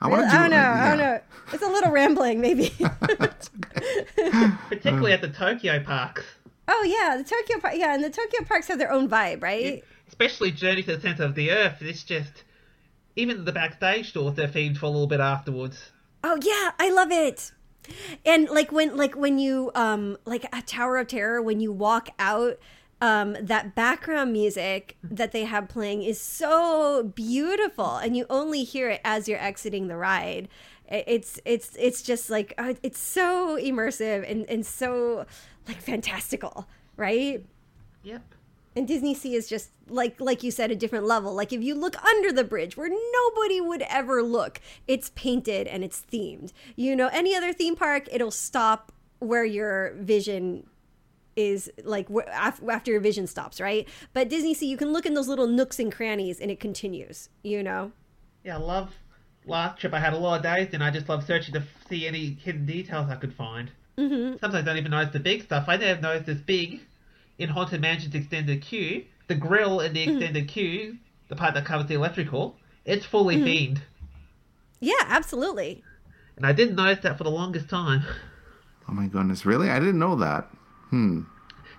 I want to I do don't know, yeah. I don't know. It's a little rambling, maybe. Particularly at the Tokyo parks. Oh yeah, the Tokyo park. Yeah, and the Tokyo parks have their own vibe, right? Especially Journey to the Center of the Earth. It's just. Even the backstage tours are themed for a little bit afterwards. Oh yeah, I love it. And like when like when you um like a Tower of Terror when you walk out um that background music that they have playing is so beautiful and you only hear it as you're exiting the ride. It's it's it's just like uh, it's so immersive and and so like fantastical, right? Yep. And Disney Sea is just like like you said a different level. Like if you look under the bridge where nobody would ever look, it's painted and it's themed. You know, any other theme park, it'll stop where your vision is like after your vision stops, right? But Disney Sea, you can look in those little nooks and crannies and it continues, you know. Yeah, I love. Last trip I had a lot of days and I just love searching to see any hidden details I could find. Mm-hmm. Sometimes I don't even notice the big stuff. I never noticed this big in Haunted Mansion's extended queue. The grill in the extended queue, the part that covers the electrical, it's fully themed. Yeah, absolutely. And I didn't notice that for the longest time. Oh my goodness, really? I didn't know that. Hmm.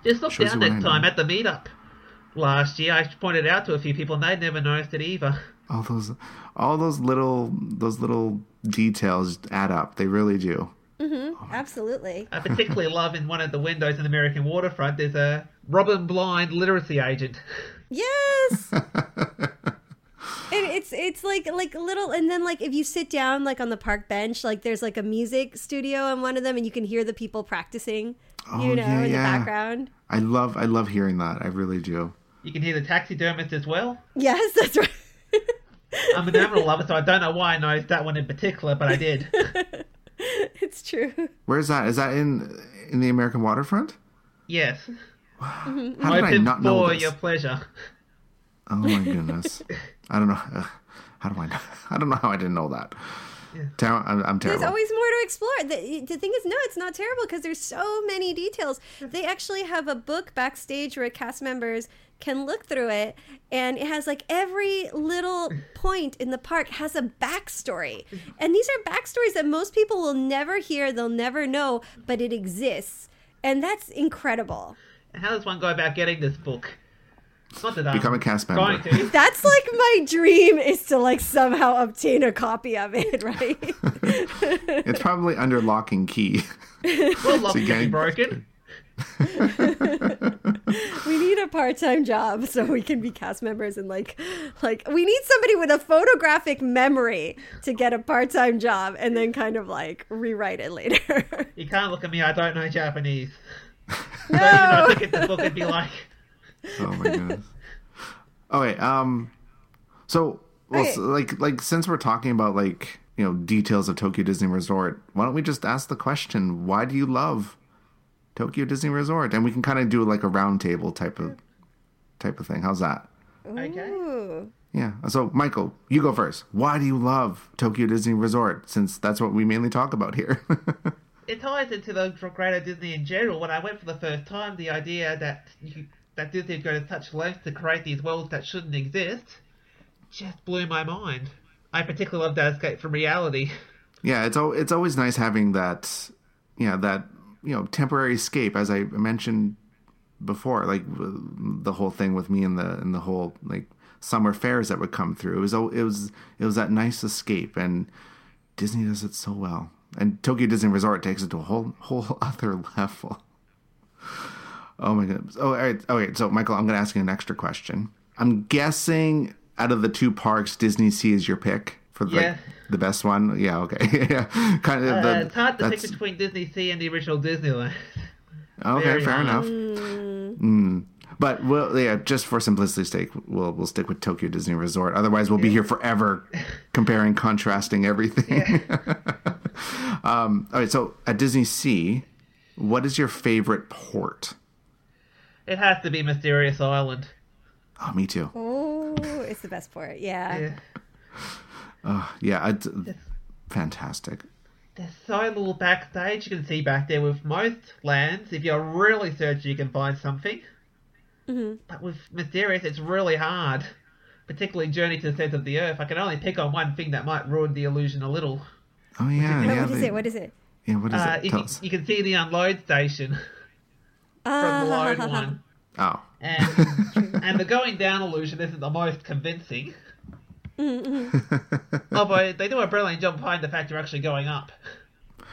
Just look Shows down you what next time at the meetup. Last year, I pointed it out to a few people and they'd never noticed it either. All those all those little those little details add up. They really do. Mm-hmm. Oh, Absolutely. I particularly love in one of the windows in the American Waterfront, there's a Robin Blind literacy agent. Yes. And it's it's like like little and then like if you sit down like on the park bench like there's like a music studio on one of them and you can hear the people practicing Oh, you know yeah, in yeah. the background I love I love hearing that. I really do. You can hear the taxidermist as well. yes that's right I'm an animal lover, so I don't know why I noticed that one in particular, but I did. it's true Where's that? Is that in in the American waterfront? Yes. How did I not know for this? your pleasure. Oh my goodness. I don't know. How do I know? I don't know how I didn't know that. Ter- I'm, I'm terrible. there's always more to explore the, the thing is no it's not terrible because there's so many details they actually have a book backstage where cast members can look through it and it has like every little point in the park has a backstory and these are backstories that most people will never hear they'll never know but it exists and that's incredible How does one go about getting this book? Not that I'm Become a cast going member. to. that's like my dream is to like somehow obtain a copy of it right It's probably under lock and key. Well, lock you can be can't- broken. we need a part-time job so we can be cast members and like like we need somebody with a photographic memory to get a part-time job and then kind of like rewrite it later You can't look at me, I don't know Japanese. So, no you know, look at the book and be like, Oh my goodness. Okay. Um. So, well, Okay. so, like, like since we're talking about like you know details of Tokyo Disney Resort, why don't we just ask the question? Why do you love Tokyo Disney Resort? And we can kind of do like a roundtable type of type of thing. How's that? okay. Yeah. So, Michael, you go first. Why do you love Tokyo Disney Resort? Since that's what we mainly talk about here. It ties into the greater Disney in general. When I went for the first time, the idea that you, that Disney would go to such lengths to create these worlds that shouldn't exist just blew my mind. I particularly love that escape from reality. yeah, it's al- it's always nice having that, yeah, that you know temporary escape. As I mentioned before, like the whole thing with me and the and the whole like summer fairs that would come through. It was it was it was that nice escape, and Disney does it so well. And Tokyo Disney Resort takes it to a whole whole other level. Oh my goodness. Oh, all right. Okay. So, Michael, I'm going to ask you an extra question. I'm guessing out of the two parks, Disney Sea is your pick for like, Yeah. the best one. Yeah. Okay. yeah. Kind of. Uh, the, it's hard to pick between Disney Sea and the original Disneyland. Okay. very Fair hard. enough. Mm. But we'll yeah, just for simplicity's sake, we'll we'll stick with Tokyo Disney Resort. Otherwise, we'll be here forever comparing, contrasting everything. um, all right, so at Disney Sea, what is your favorite port? It has to be Mysterious Island. Oh, me too. Oh, it's the best port. Yeah. Yeah. Oh, yeah, it's fantastic. There's so little backstage you can see back there with most lands. If you're really searching, you can find something. hmm But with Mysterious, it's really hard. Particularly Journey to the Center of the Earth. I can only pick on one thing that might ruin the illusion a little. Oh yeah, Oh, yeah. what is they- it? What is it? yeah, what is Uh, it? Tell you, us. you can see the unload station from the load one. Oh, And, and the going down illusion isn't the most convincing. Although they do a brilliant job hiding the fact you're actually going up. uh,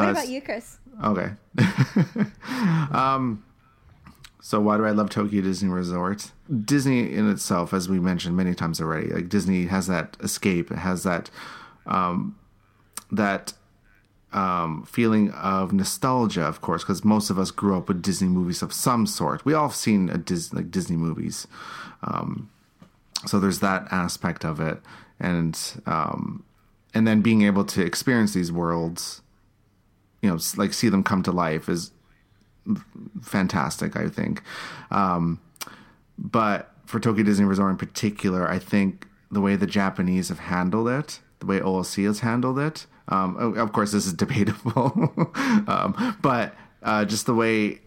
What about you, Chris? Okay. um, so why do I love Tokyo Disney Resort? Disney in itself, as we mentioned many times already, like Disney has that escape, it has that um, that um, feeling of nostalgia, of course, because most of us grew up with Disney movies of some sort. We all have seen a Dis- like Disney movies, um, so there's that aspect of it, and um, and then being able to experience these worlds you know like see them come to life is fantastic i think. Um but for tokyo disney resort in particular i think the way the japanese have handled it the way olc has handled it um of course this is debatable. Um but uh just the way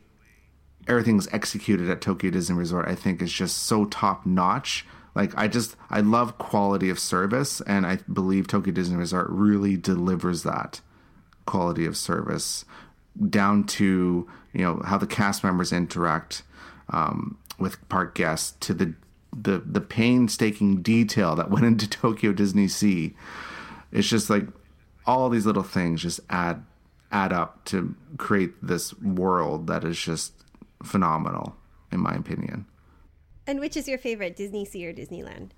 everything's executed at Tokyo Disney Resort, I think is just so top notch. Like I just I love quality of service, and I believe Tokyo Disney Resort really delivers that quality of service down to you know how the cast members interact um, with park guests to the the the painstaking detail that went into Tokyo Disney Sea. It's just like all these little things just add add up to create this world that is just phenomenal in my opinion. And which is your favorite, Disney Sea or Disneyland?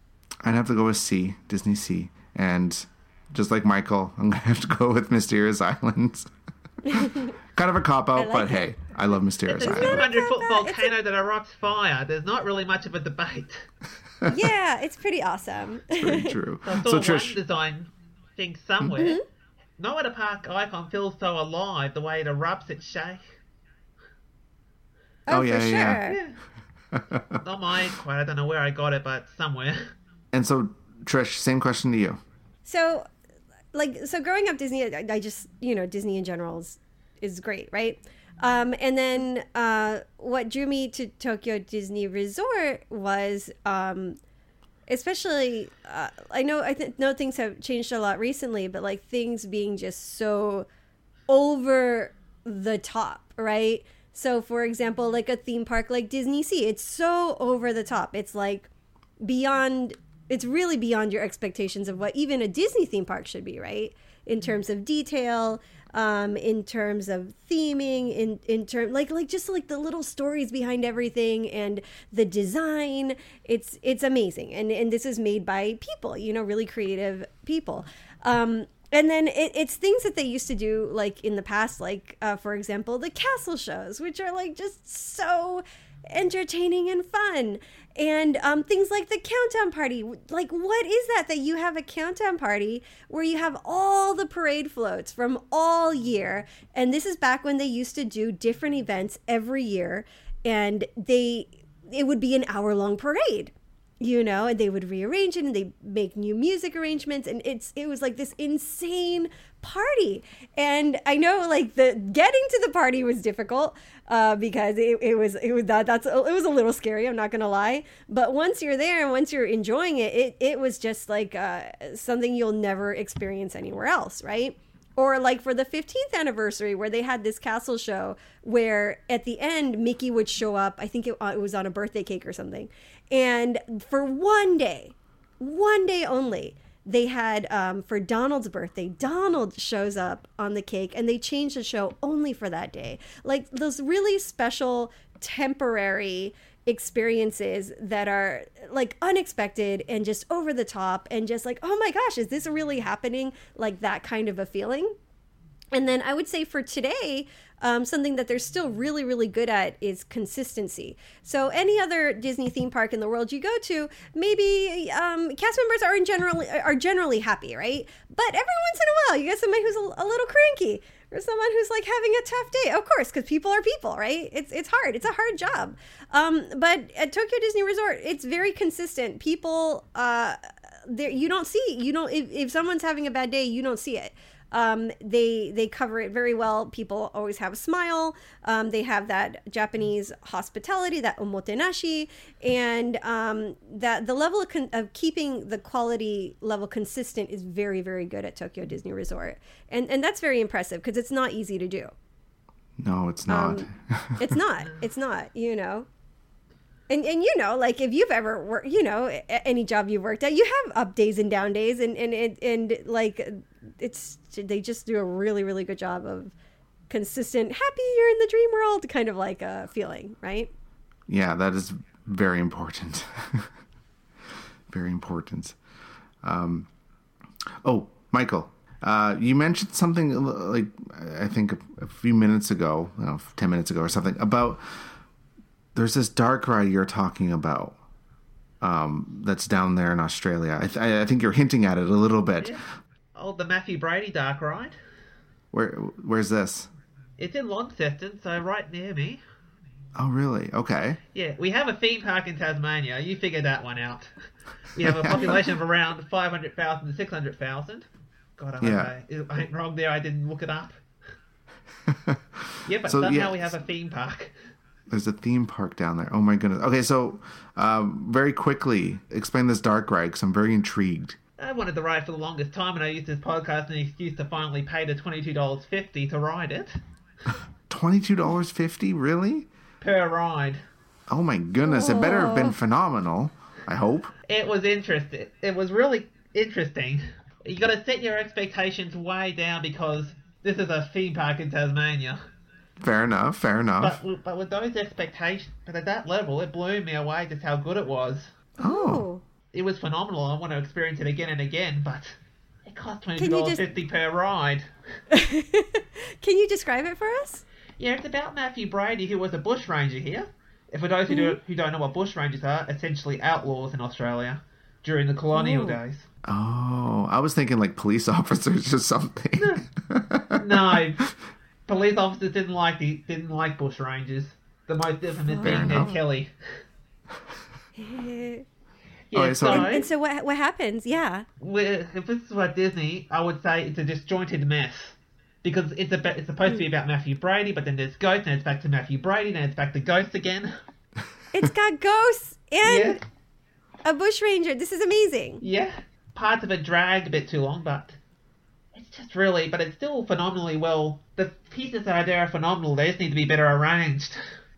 I'd have to go with C, Disney Sea, and just like Michael, I'm gonna have to go with Mysterious Islands. kind of a cop out, like but it. hey, I love Mysterious It's a Island. 200 foot It's a- volcano that erupts fire. There's not really much of a debate. yeah, it's pretty awesome. Very true. I saw So one Trish, design thing somewhere. Mm-hmm. No other park icon feels so alive the way it erupts its shake. Oh, Oh, yeah, for yeah, sure. Yeah. Not my quote. I don't know where I got it, but somewhere. and so Trish, same question to you. So, like, so growing up Disney, I, I just, you know, Disney in general is, is great, right? Um, and then uh, what drew me to Tokyo Disney Resort was, um, especially, uh, I know I th- know things have changed a lot recently, but like things being just so over the top, right? So, for example, like a theme park like Disney Sea, it's so over the top. It's like beyond it's really beyond your expectations of what even a Disney theme park should be, right? In terms of detail, um, in terms of theming, in in term like like just like the little stories behind everything and the design. It's it's amazing, and and this is made by people, you know, really creative people. Um, and then it, it's things that they used to do like in the past like uh, for example the castle shows which are like just so entertaining and fun. And um, things like the countdown party. Like what is that that you have a countdown party where you have all the parade floats from all year? And this is back when they used to do different events every year and they it would be an hour long parade you know and they would rearrange it and they make new music arrangements and it's it was like this insane party. And i know like the getting to the party was difficult uh, because it, it was it was that that's it was a little scary i'm not gonna lie. But once you're there and once you're enjoying it it, it was just like uh, something you'll never experience anywhere else right? Or like for the 15th anniversary where they had this castle show where at the end mickey would show up i think it, uh, it was on a birthday cake or something and for one day one day only they had um, for donald's birthday donald shows up on the cake and they changed the show only for that day. Like those really special temporary experiences that are like unexpected and just over the top and just like oh my gosh is this really happening? Like that kind of a feeling And then I would say for today, um, something that they're still really, really good at is consistency. So any other Disney theme park in the world you go to, maybe um, cast members are in general are generally happy, right? But every once in a while, you get somebody who's a, a little cranky or someone who's like having a tough day. Of course, because people are people, right? It's it's hard. It's a hard job. Um, but at Tokyo Disney Resort, it's very consistent. People, uh, there you don't see you don't if, if someone's having a bad day, you don't see it. Um, they they cover it very well. People always have a smile. Um, they have that Japanese hospitality, that omotenashi, and um, that the level of, con- of keeping the quality level consistent is very very good at Tokyo Disney Resort, and and that's very impressive because it's not easy to do. No, it's not. Um, it's not. It's not. You know. And, and you know like if you've ever worked you know any job you've worked at you have up days and down days and and and, and like it's they just do a really really good job of consistent happy you're in the dream world kind of like a feeling right yeah, that is very important. very important. Um, oh, Michael, uh, you mentioned something like I think a, a few minutes ago, no, ten minutes ago or something about there's this dark ride you're talking about um, that's down there in Australia. I, th- I think you're hinting at it a little bit. Oh, the Matthew Brady Dark Ride. Where where's this? It's in Launceston, so right near me. Oh, really? Okay. Yeah, we have a theme park in Tasmania. You figured that one out. We have a population of around 500,000 to 600,000. God, I Yeah. I, I ain't wrong there. I didn't look it up. Yeah, but So, somehow yeah, we have a theme park. There's a theme park down there. Oh my goodness. Okay, so um, very quickly explain this dark ride because I'm very intrigued. I wanted to ride for the longest time, and I used this podcast as an excuse to finally pay the $22.50 to ride it. Twenty-two dollars fifty, really? Per ride. Oh my goodness! It better have been oh. phenomenal. I hope. It was interesting. It was really interesting. You got to set your expectations way down because this is a theme park in Tasmania. Fair enough. Fair enough. with- but with those expectations, but at that level, it blew me away just how good it was. Oh, It was phenomenal. I want to experience it again and again, but it cost twenty Can two you dollars just- fifty per ride. can you describe it for us Yeah, it's about Matthew Brady, who was a bushranger here. And for those who, do, mm-hmm. who don't know what bushrangers are, essentially outlaws in Australia during the colonial Ooh. days. oh! I was thinking like police officers or something. No, police officers didn't like the didn't like bushrangers. The most infamous Fair being Ned. Kelly. And, Yeah, Okay, so- so, and so what what happens yeah if this is about Disney, I would say it's a disjointed mess. Because it's a, it's supposed to be hmm. about Matthew Brady, but then there's ghosts, and it's back to Matthew Brady, and it's back to ghosts again. it's got ghosts and Yeah, a bushranger this is amazing yeah. Parts of it drag a bit too long, but it's just really, but it's still phenomenally well. The pieces that are there are phenomenal. They just need to be better arranged.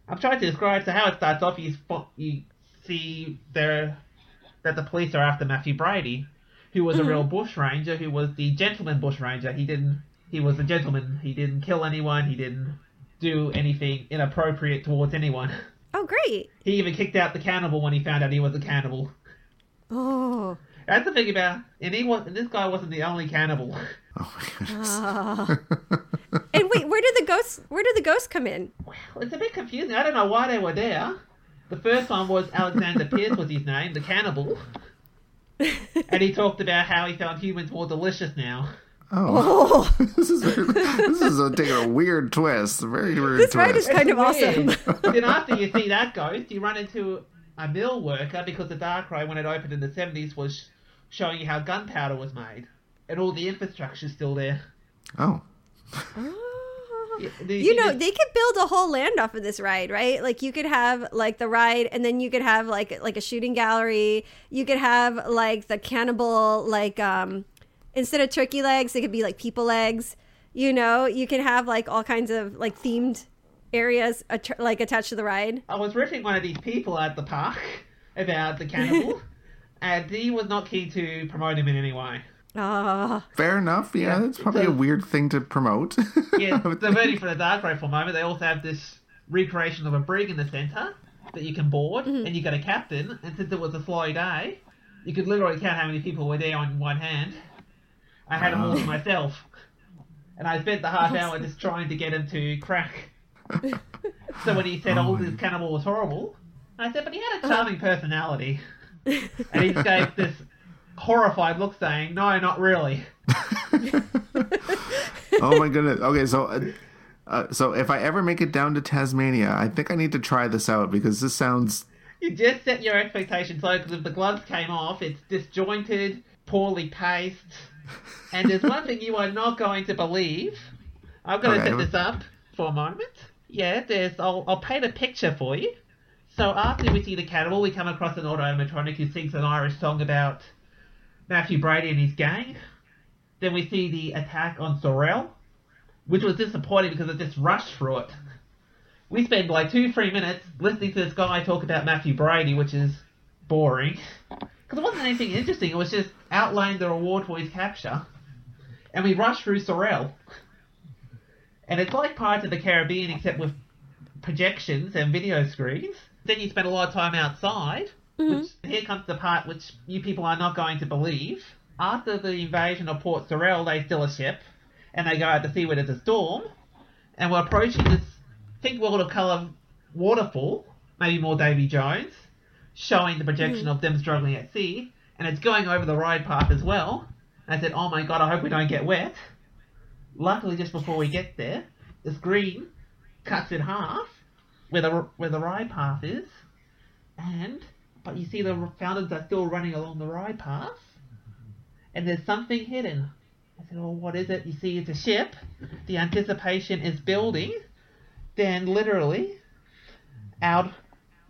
I'm trying to describe. So how it starts off, you spot, you see there that the police are after Matthew Brady, who was a real bushranger, who was the gentleman bushranger. He didn't. He was a gentleman. He didn't kill anyone. He didn't do anything inappropriate towards anyone. oh great He even kicked out the cannibal when he found out he was a cannibal. oh That's the thing about, and he was, and this guy wasn't the only cannibal. oh my goodness. Ah. and wait where did the ghosts where did the ghosts come in Well, it's a bit confusing. I don't know why they were there. The first one was Alexander Pearce was his name, the cannibal, and he talked about how he found humans more delicious now. Oh, oh this is this is a, taking a weird twist. A very weird This twist. ride is kind of awesome then after you see that ghost, you run into a mill worker because the Dark Ride, when it opened in the 70s, was showing you how gunpowder was made. And all the infrastructure's still there. oh, oh. Yeah, the- you know they could build a whole land off of this ride right? Like you could have like the ride and then you could have like like a shooting gallery. You could have like the cannibal like um instead of turkey legs they could be like people legs. You know you can have like all kinds of like themed areas att- like attached to the ride. I was riffing one of these people at the park about the cannibal, and he was not keen to promote him in any way. Ah fair enough. Yeah, Yeah, it's probably a so- weird thing to promote. Yeah, diverting for the Dark Ride for a moment, they also have this recreation of a brig in the centre that you can board, and you got a captain, and since it was a slow day, you could literally count how many people were there on one hand. I had them all to myself. and I spent the half hour just trying to get him to crack. so when he said, "Oh, this cannibal was horrible," I said, "But he had a charming personality," and he gave this horrified look, saying, "No, not really." oh my goodness. Okay, so uh, uh, so if I ever make it down to Tasmania, I think I need to try this out because this sounds. You just set your expectations low because if the gloves came off, it's disjointed, poorly paced, and there's one thing you are not going to believe. I'm going to Okay. set this up for a moment. Yeah, there's. I'll, I'll paint a picture for you. So after we see the cannibal, we come across an automatronic who sings an Irish song about Matthew Brady and his gang. Then we see the attack on Sorell, which was disappointing because it just rushed through it. We spend like two, three minutes listening to this guy talk about Matthew Brady, which is boring. Because it wasn't anything interesting, it was just outlining the reward for his capture. And we rush through Sorell. And it's like Pirates of the Caribbean, except with projections and video screens. Then you spend a lot of time outside. Mm-hmm. Which here comes the part which you people are not going to believe. After the invasion of Port Sorell, they steal a ship, and they go out to sea where there's a storm, and we're approaching this pink world of colour waterfall, maybe more Davy Jones, showing the projection mm-hmm. of them struggling at sea, and it's going over the ride path as well. And I said, "Oh my god, I hope we don't get wet." Luckily, just before we get there, the screen cuts in half where the where the ride path is, and but you see the founders are still running along the ride path, and there's something hidden. I said, "Oh, what is it?" You see, it's a ship. The anticipation is building. Then, literally, out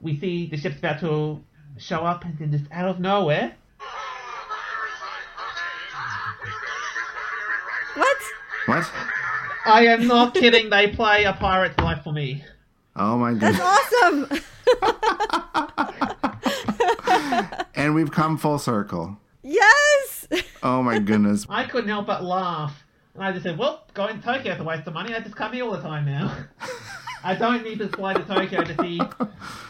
we see the ship's about to show up, and then just out of nowhere, What? What? I am not kidding. They play a pirate's life for me. Oh my god. That's awesome. And we've come full circle. yes. Oh my goodness. I couldn't help but laugh. And I just said, well, going to Tokyo is a waste of money. I just come here all the time now. I don't need to fly to Tokyo to see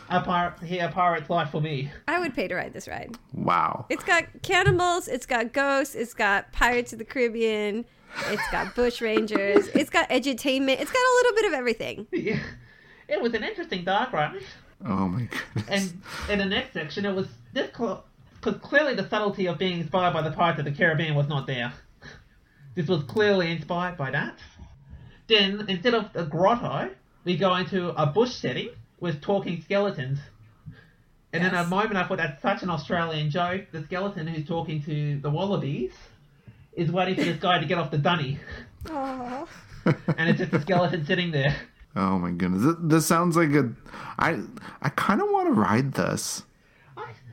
a pirate, to hear a pirate's life for me. I would pay to ride this ride. Wow. It's got cannibals, it's got ghosts, it's got Pirates of the Caribbean, it's got bush rangers, it's got edutainment, it's got a little bit of everything. Yeah. It was an interesting dark ride. Oh my goodness. And in the next section, it was this because clearly the subtlety of being inspired by the Pirates of the Caribbean was not there. This was clearly inspired by that. Then instead of a grotto, we go into a bush setting with talking skeletons. And in a moment, I thought that's such an Australian joke. The skeleton who's talking to the wallabies is waiting for this guy to get off the dunny, Oh. and it's just a skeleton sitting there. Oh my goodness. This, this sounds like a. I I kind of want to ride this.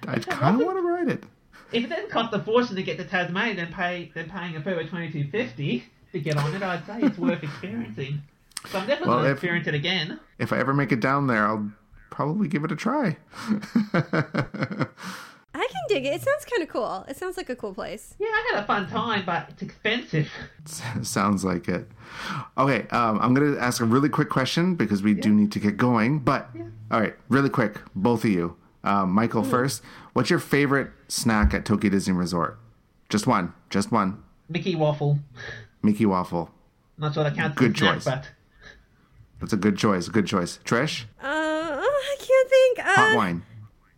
I, I kind of want to ride it. If it didn't cost a fortune to get to Tasmania, then pay then paying a further twenty two fifty to get on it, I'd say it's worth experiencing. So I'm definitely Well, going to if- experience it again. If I ever make it down there, I'll probably give it a try. I can dig it. It sounds kind of cool. It sounds like a cool place. Yeah, I had a fun time, but it's expensive. Sounds like it. Okay, um, I'm going to ask a really quick question because we do need to get going. But, all right, really quick, both of you. Um, Michael first. What's your favorite snack at Tokyo Disney Resort? Just one. Just one. Mickey waffle. Mickey Waffle. Not sure that counts Good as snack, choice. but That's a good choice. Good choice. Trish? Uh, I can't think. Uh, Hot wine.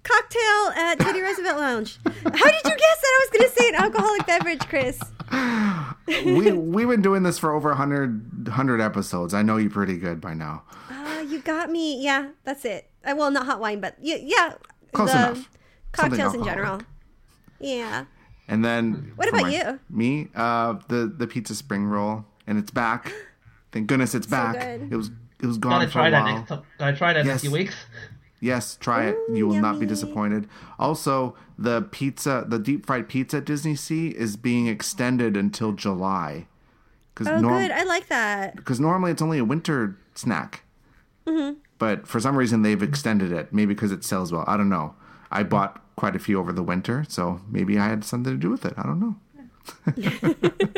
Cocktail at Teddy Roosevelt Lounge. How did you guess that I was going to say an alcoholic beverage, Chris? we, we've been doing this for over 100, 100 episodes. I know you're pretty good by now. Uh, you got me. Yeah, that's it. Uh, well, not hot wine, but yeah, yeah. Close the enough. Cocktails in general. Yeah. And then What about my- you? Me, uh, the the pizza spring roll, and it's back. Thank goodness it's back. good. It was it was gone gotta for try a that while. next. Time. Gotta try that in a few weeks. Yes, try it. Ooh, You will not be disappointed. Also, the pizza, the deep fried pizza at Disney Sea is being extended until July. Because Oh, good. I like that. because normally it's only a winter snack. Mm-hmm. But for some reason they've extended it. Maybe because it sells well. I don't know. I bought quite a few over the winter, so maybe I had something to do with it. I don't know.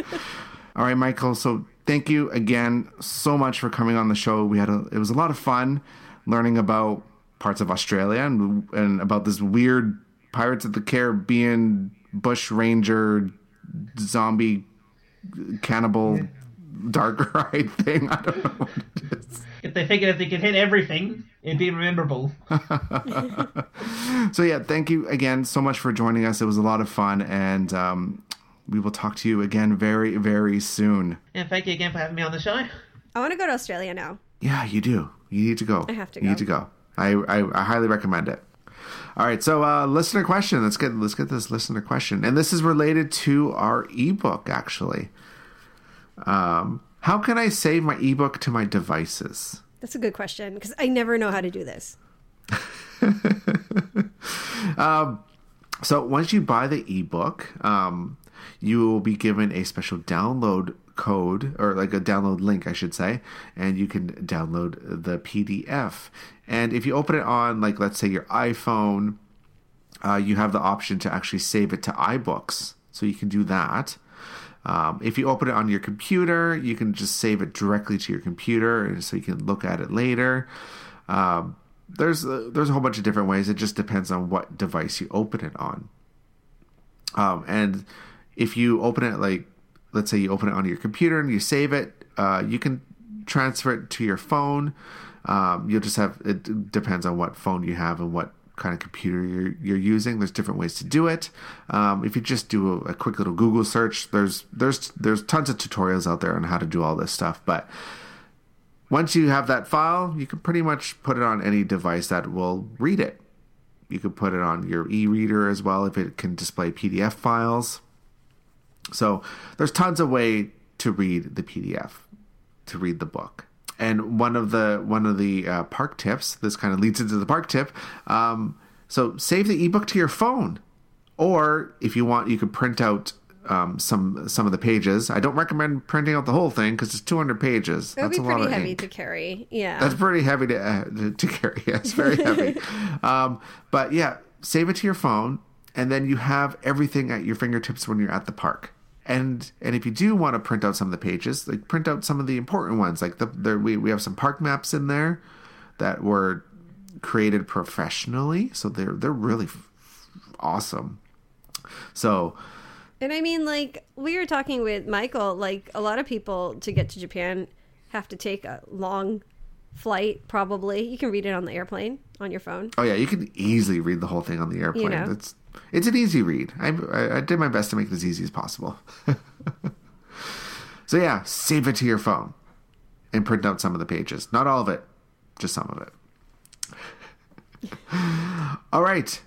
All right, Michael. So thank you again so much for coming on the show. We had a, it was a lot of fun learning about parts of Australia and and about this weird Pirates of the Caribbean bush ranger zombie cannibal dark ride thing. I don't know what it is. If they figured if they could hit everything, it'd be memorable. so yeah, thank you again so much for joining us. It was a lot of fun, and um, we will talk to you again very, very soon. And thank you again for having me on the show. I want to go to Australia now. Yeah, you do. You need to go. I have to You need to go. I, I, I highly recommend it. All right, so uh, listener question. Let's get let's get this listener question, and this is related to our ebook actually. Um, how can I save my ebook to my devices? That's a good question because I never know how to do this. So once you buy the ebook, um, you will be given a special download code or like a download link, I should say, and you can download the PDF. And if you open it on, like, let's say your iPhone, uh, you have the option to actually save it to iBooks. So you can do that. Um, if you open it on your computer, you can just save it directly to your computer, and so you can look at it later. Um, there's a, there's a whole bunch of different ways. It just depends on what device you open it on. Um, and if you open it like, let's say you open it on your computer and you save it, uh, you can transfer it to your phone. Um, you'll just have it depends on what phone you have and what kind of computer you're you're using. There's different ways to do it. Um, if you just do a, a quick little Google search, there's there's there's tons of tutorials out there on how to do all this stuff. But once you have that file, you can pretty much put it on any device that will read it. You could put it on your e-reader as well if it can display PDF files. So there's tons of way to read the PDF, to read the book. And one of the one of the uh, park tips, this kind of leads into the park tip. Um, so save the ebook to your phone, or if you want, you could print out um, some some of the pages. I don't recommend printing out the whole thing because it's 200 pages. Would That's be a lot pretty of heavy ink. to carry. Yeah. That's pretty heavy to uh, to, carry. It's very heavy. um, but yeah, save it to your phone, and then you have everything at your fingertips when you're at the park. And and if you do want to print out some of the pages, like print out some of the important ones. Like the there we we have some park maps in there that were created professionally, so they're they're really f- awesome. So And I mean, like, we were talking with Michael, like, a lot of people to get to Japan have to take a long flight, probably. You can read it on the airplane on your phone. Oh yeah, you can easily read the whole thing on the airplane. know. It's it's an easy read. I, I I did my best to make it as easy as possible. so yeah, save it to your phone and print out some of the pages. Not all of it, just some of it. all right.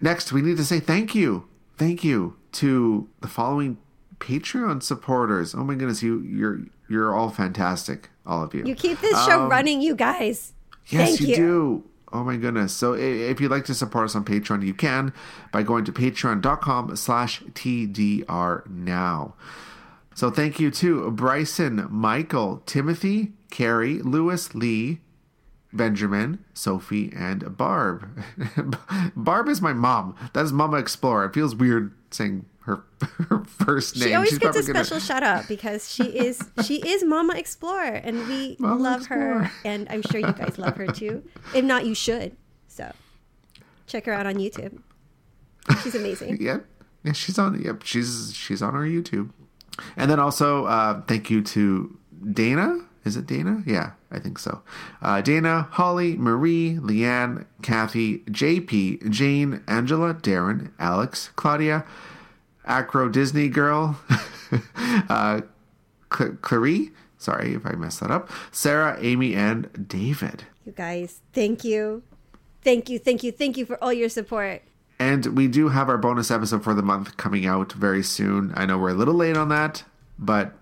Next, we need to say thank you, thank you to the following Patreon supporters. Oh my goodness, you you're you're all fantastic, all of you. You keep this show Um, running, you guys. Yes, Thank you, you. do. Oh my goodness. So if you'd like to support us on Patreon, you can by going to patreon.com slash TDR now. So thank you to Bryson, Michael, Timothy, Carrie, Lewis, Lee, Benjamin, Sophie, and Barb. Barb is my mom. That's Mama Explorer. It feels weird saying her, her first name. She always She's gets a probably gonna- special shout out because she is she is Mama Explorer and we Mama love her and I'm sure you guys love her too. If not, you should. So check her out on YouTube. She's amazing. Yep. Yeah, she's on. Yep, she's she's on our YouTube. And then also, uh, thank you to Dana. Is it Dana? Yeah, I think so. Uh, Dana, Holly, Marie, Leanne, Kathy, JP, Jane, Angela, Darren, Alex, Claudia, Acro Disney Girl, uh, Cl- Clarie. Sorry if I messed that up. Sarah, Amy, and David. You guys, thank you. Thank you, thank you, thank you for all your support. And we do have our bonus episode for the month coming out very soon. I know we're a little late on that, but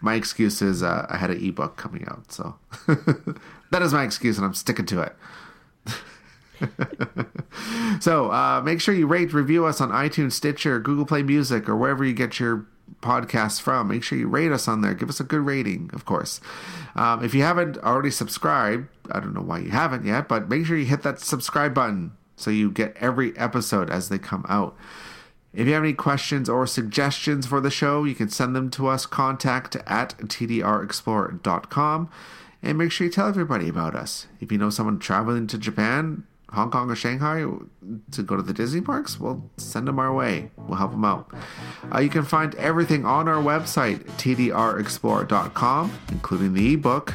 my excuse is uh, I had an ebook coming out. So that is my excuse, and I'm sticking to it. so uh, make sure you rate, review us on iTunes, Stitcher, Google Play Music, or wherever you get your podcasts from. Make sure you rate us on there. Give us a good rating, of course. Um, if you haven't already subscribed, I don't know why you haven't yet, but make sure you hit that subscribe button so you get every episode as they come out. If you have any questions or suggestions for the show, you can send them to us, contact at tdrexplore.com, and make sure you tell everybody about us. If you know someone traveling to Japan, Hong Kong or Shanghai to go to the Disney parks, well, send them our way. We'll help them out. Uh, you can find everything on our website, tdrexplore.com, including the ebook.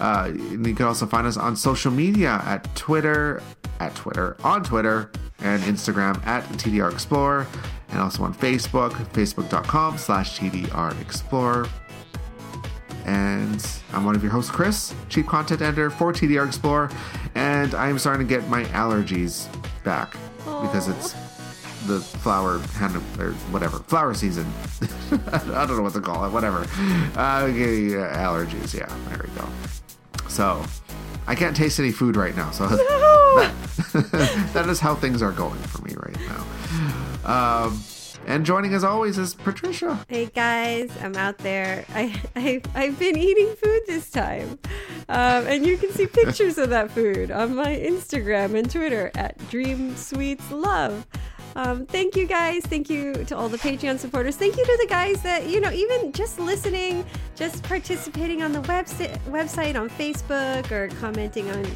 Uh, and you can also find us on social media at Twitter, at Twitter, on Twitter, and Instagram at TDR Explorer, and also on Facebook, facebook.com slash TDR Explorer. And I'm one of your hosts, Chris, Chief Content Editor for TDR Explorer, and I'm starting to get my allergies back because it's the flower hand or whatever flower season. I don't know what to call it. Whatever. Uh, yeah, allergies. Yeah, there we go. So I can't taste any food right now. So that, that is how things are going for me right now. Um, and joining as always is Patricia. Hey guys, I'm out there. I, I I've been eating food this time, um, and you can see pictures of that food on my Instagram and Twitter at Dream Sweets Love. Um, thank you guys. Thank you to all the Patreon supporters. Thank you to the guys that, you know, even just listening, just participating on the website, website on Facebook or commenting on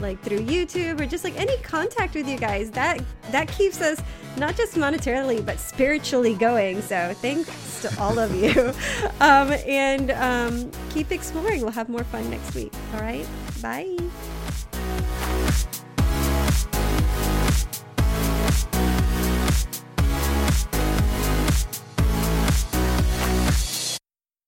like through YouTube or just like any contact with you guys. That that keeps us not just monetarily but spiritually going. So thanks to all of you, um, and um, keep exploring. We'll have more fun next week. All right, bye.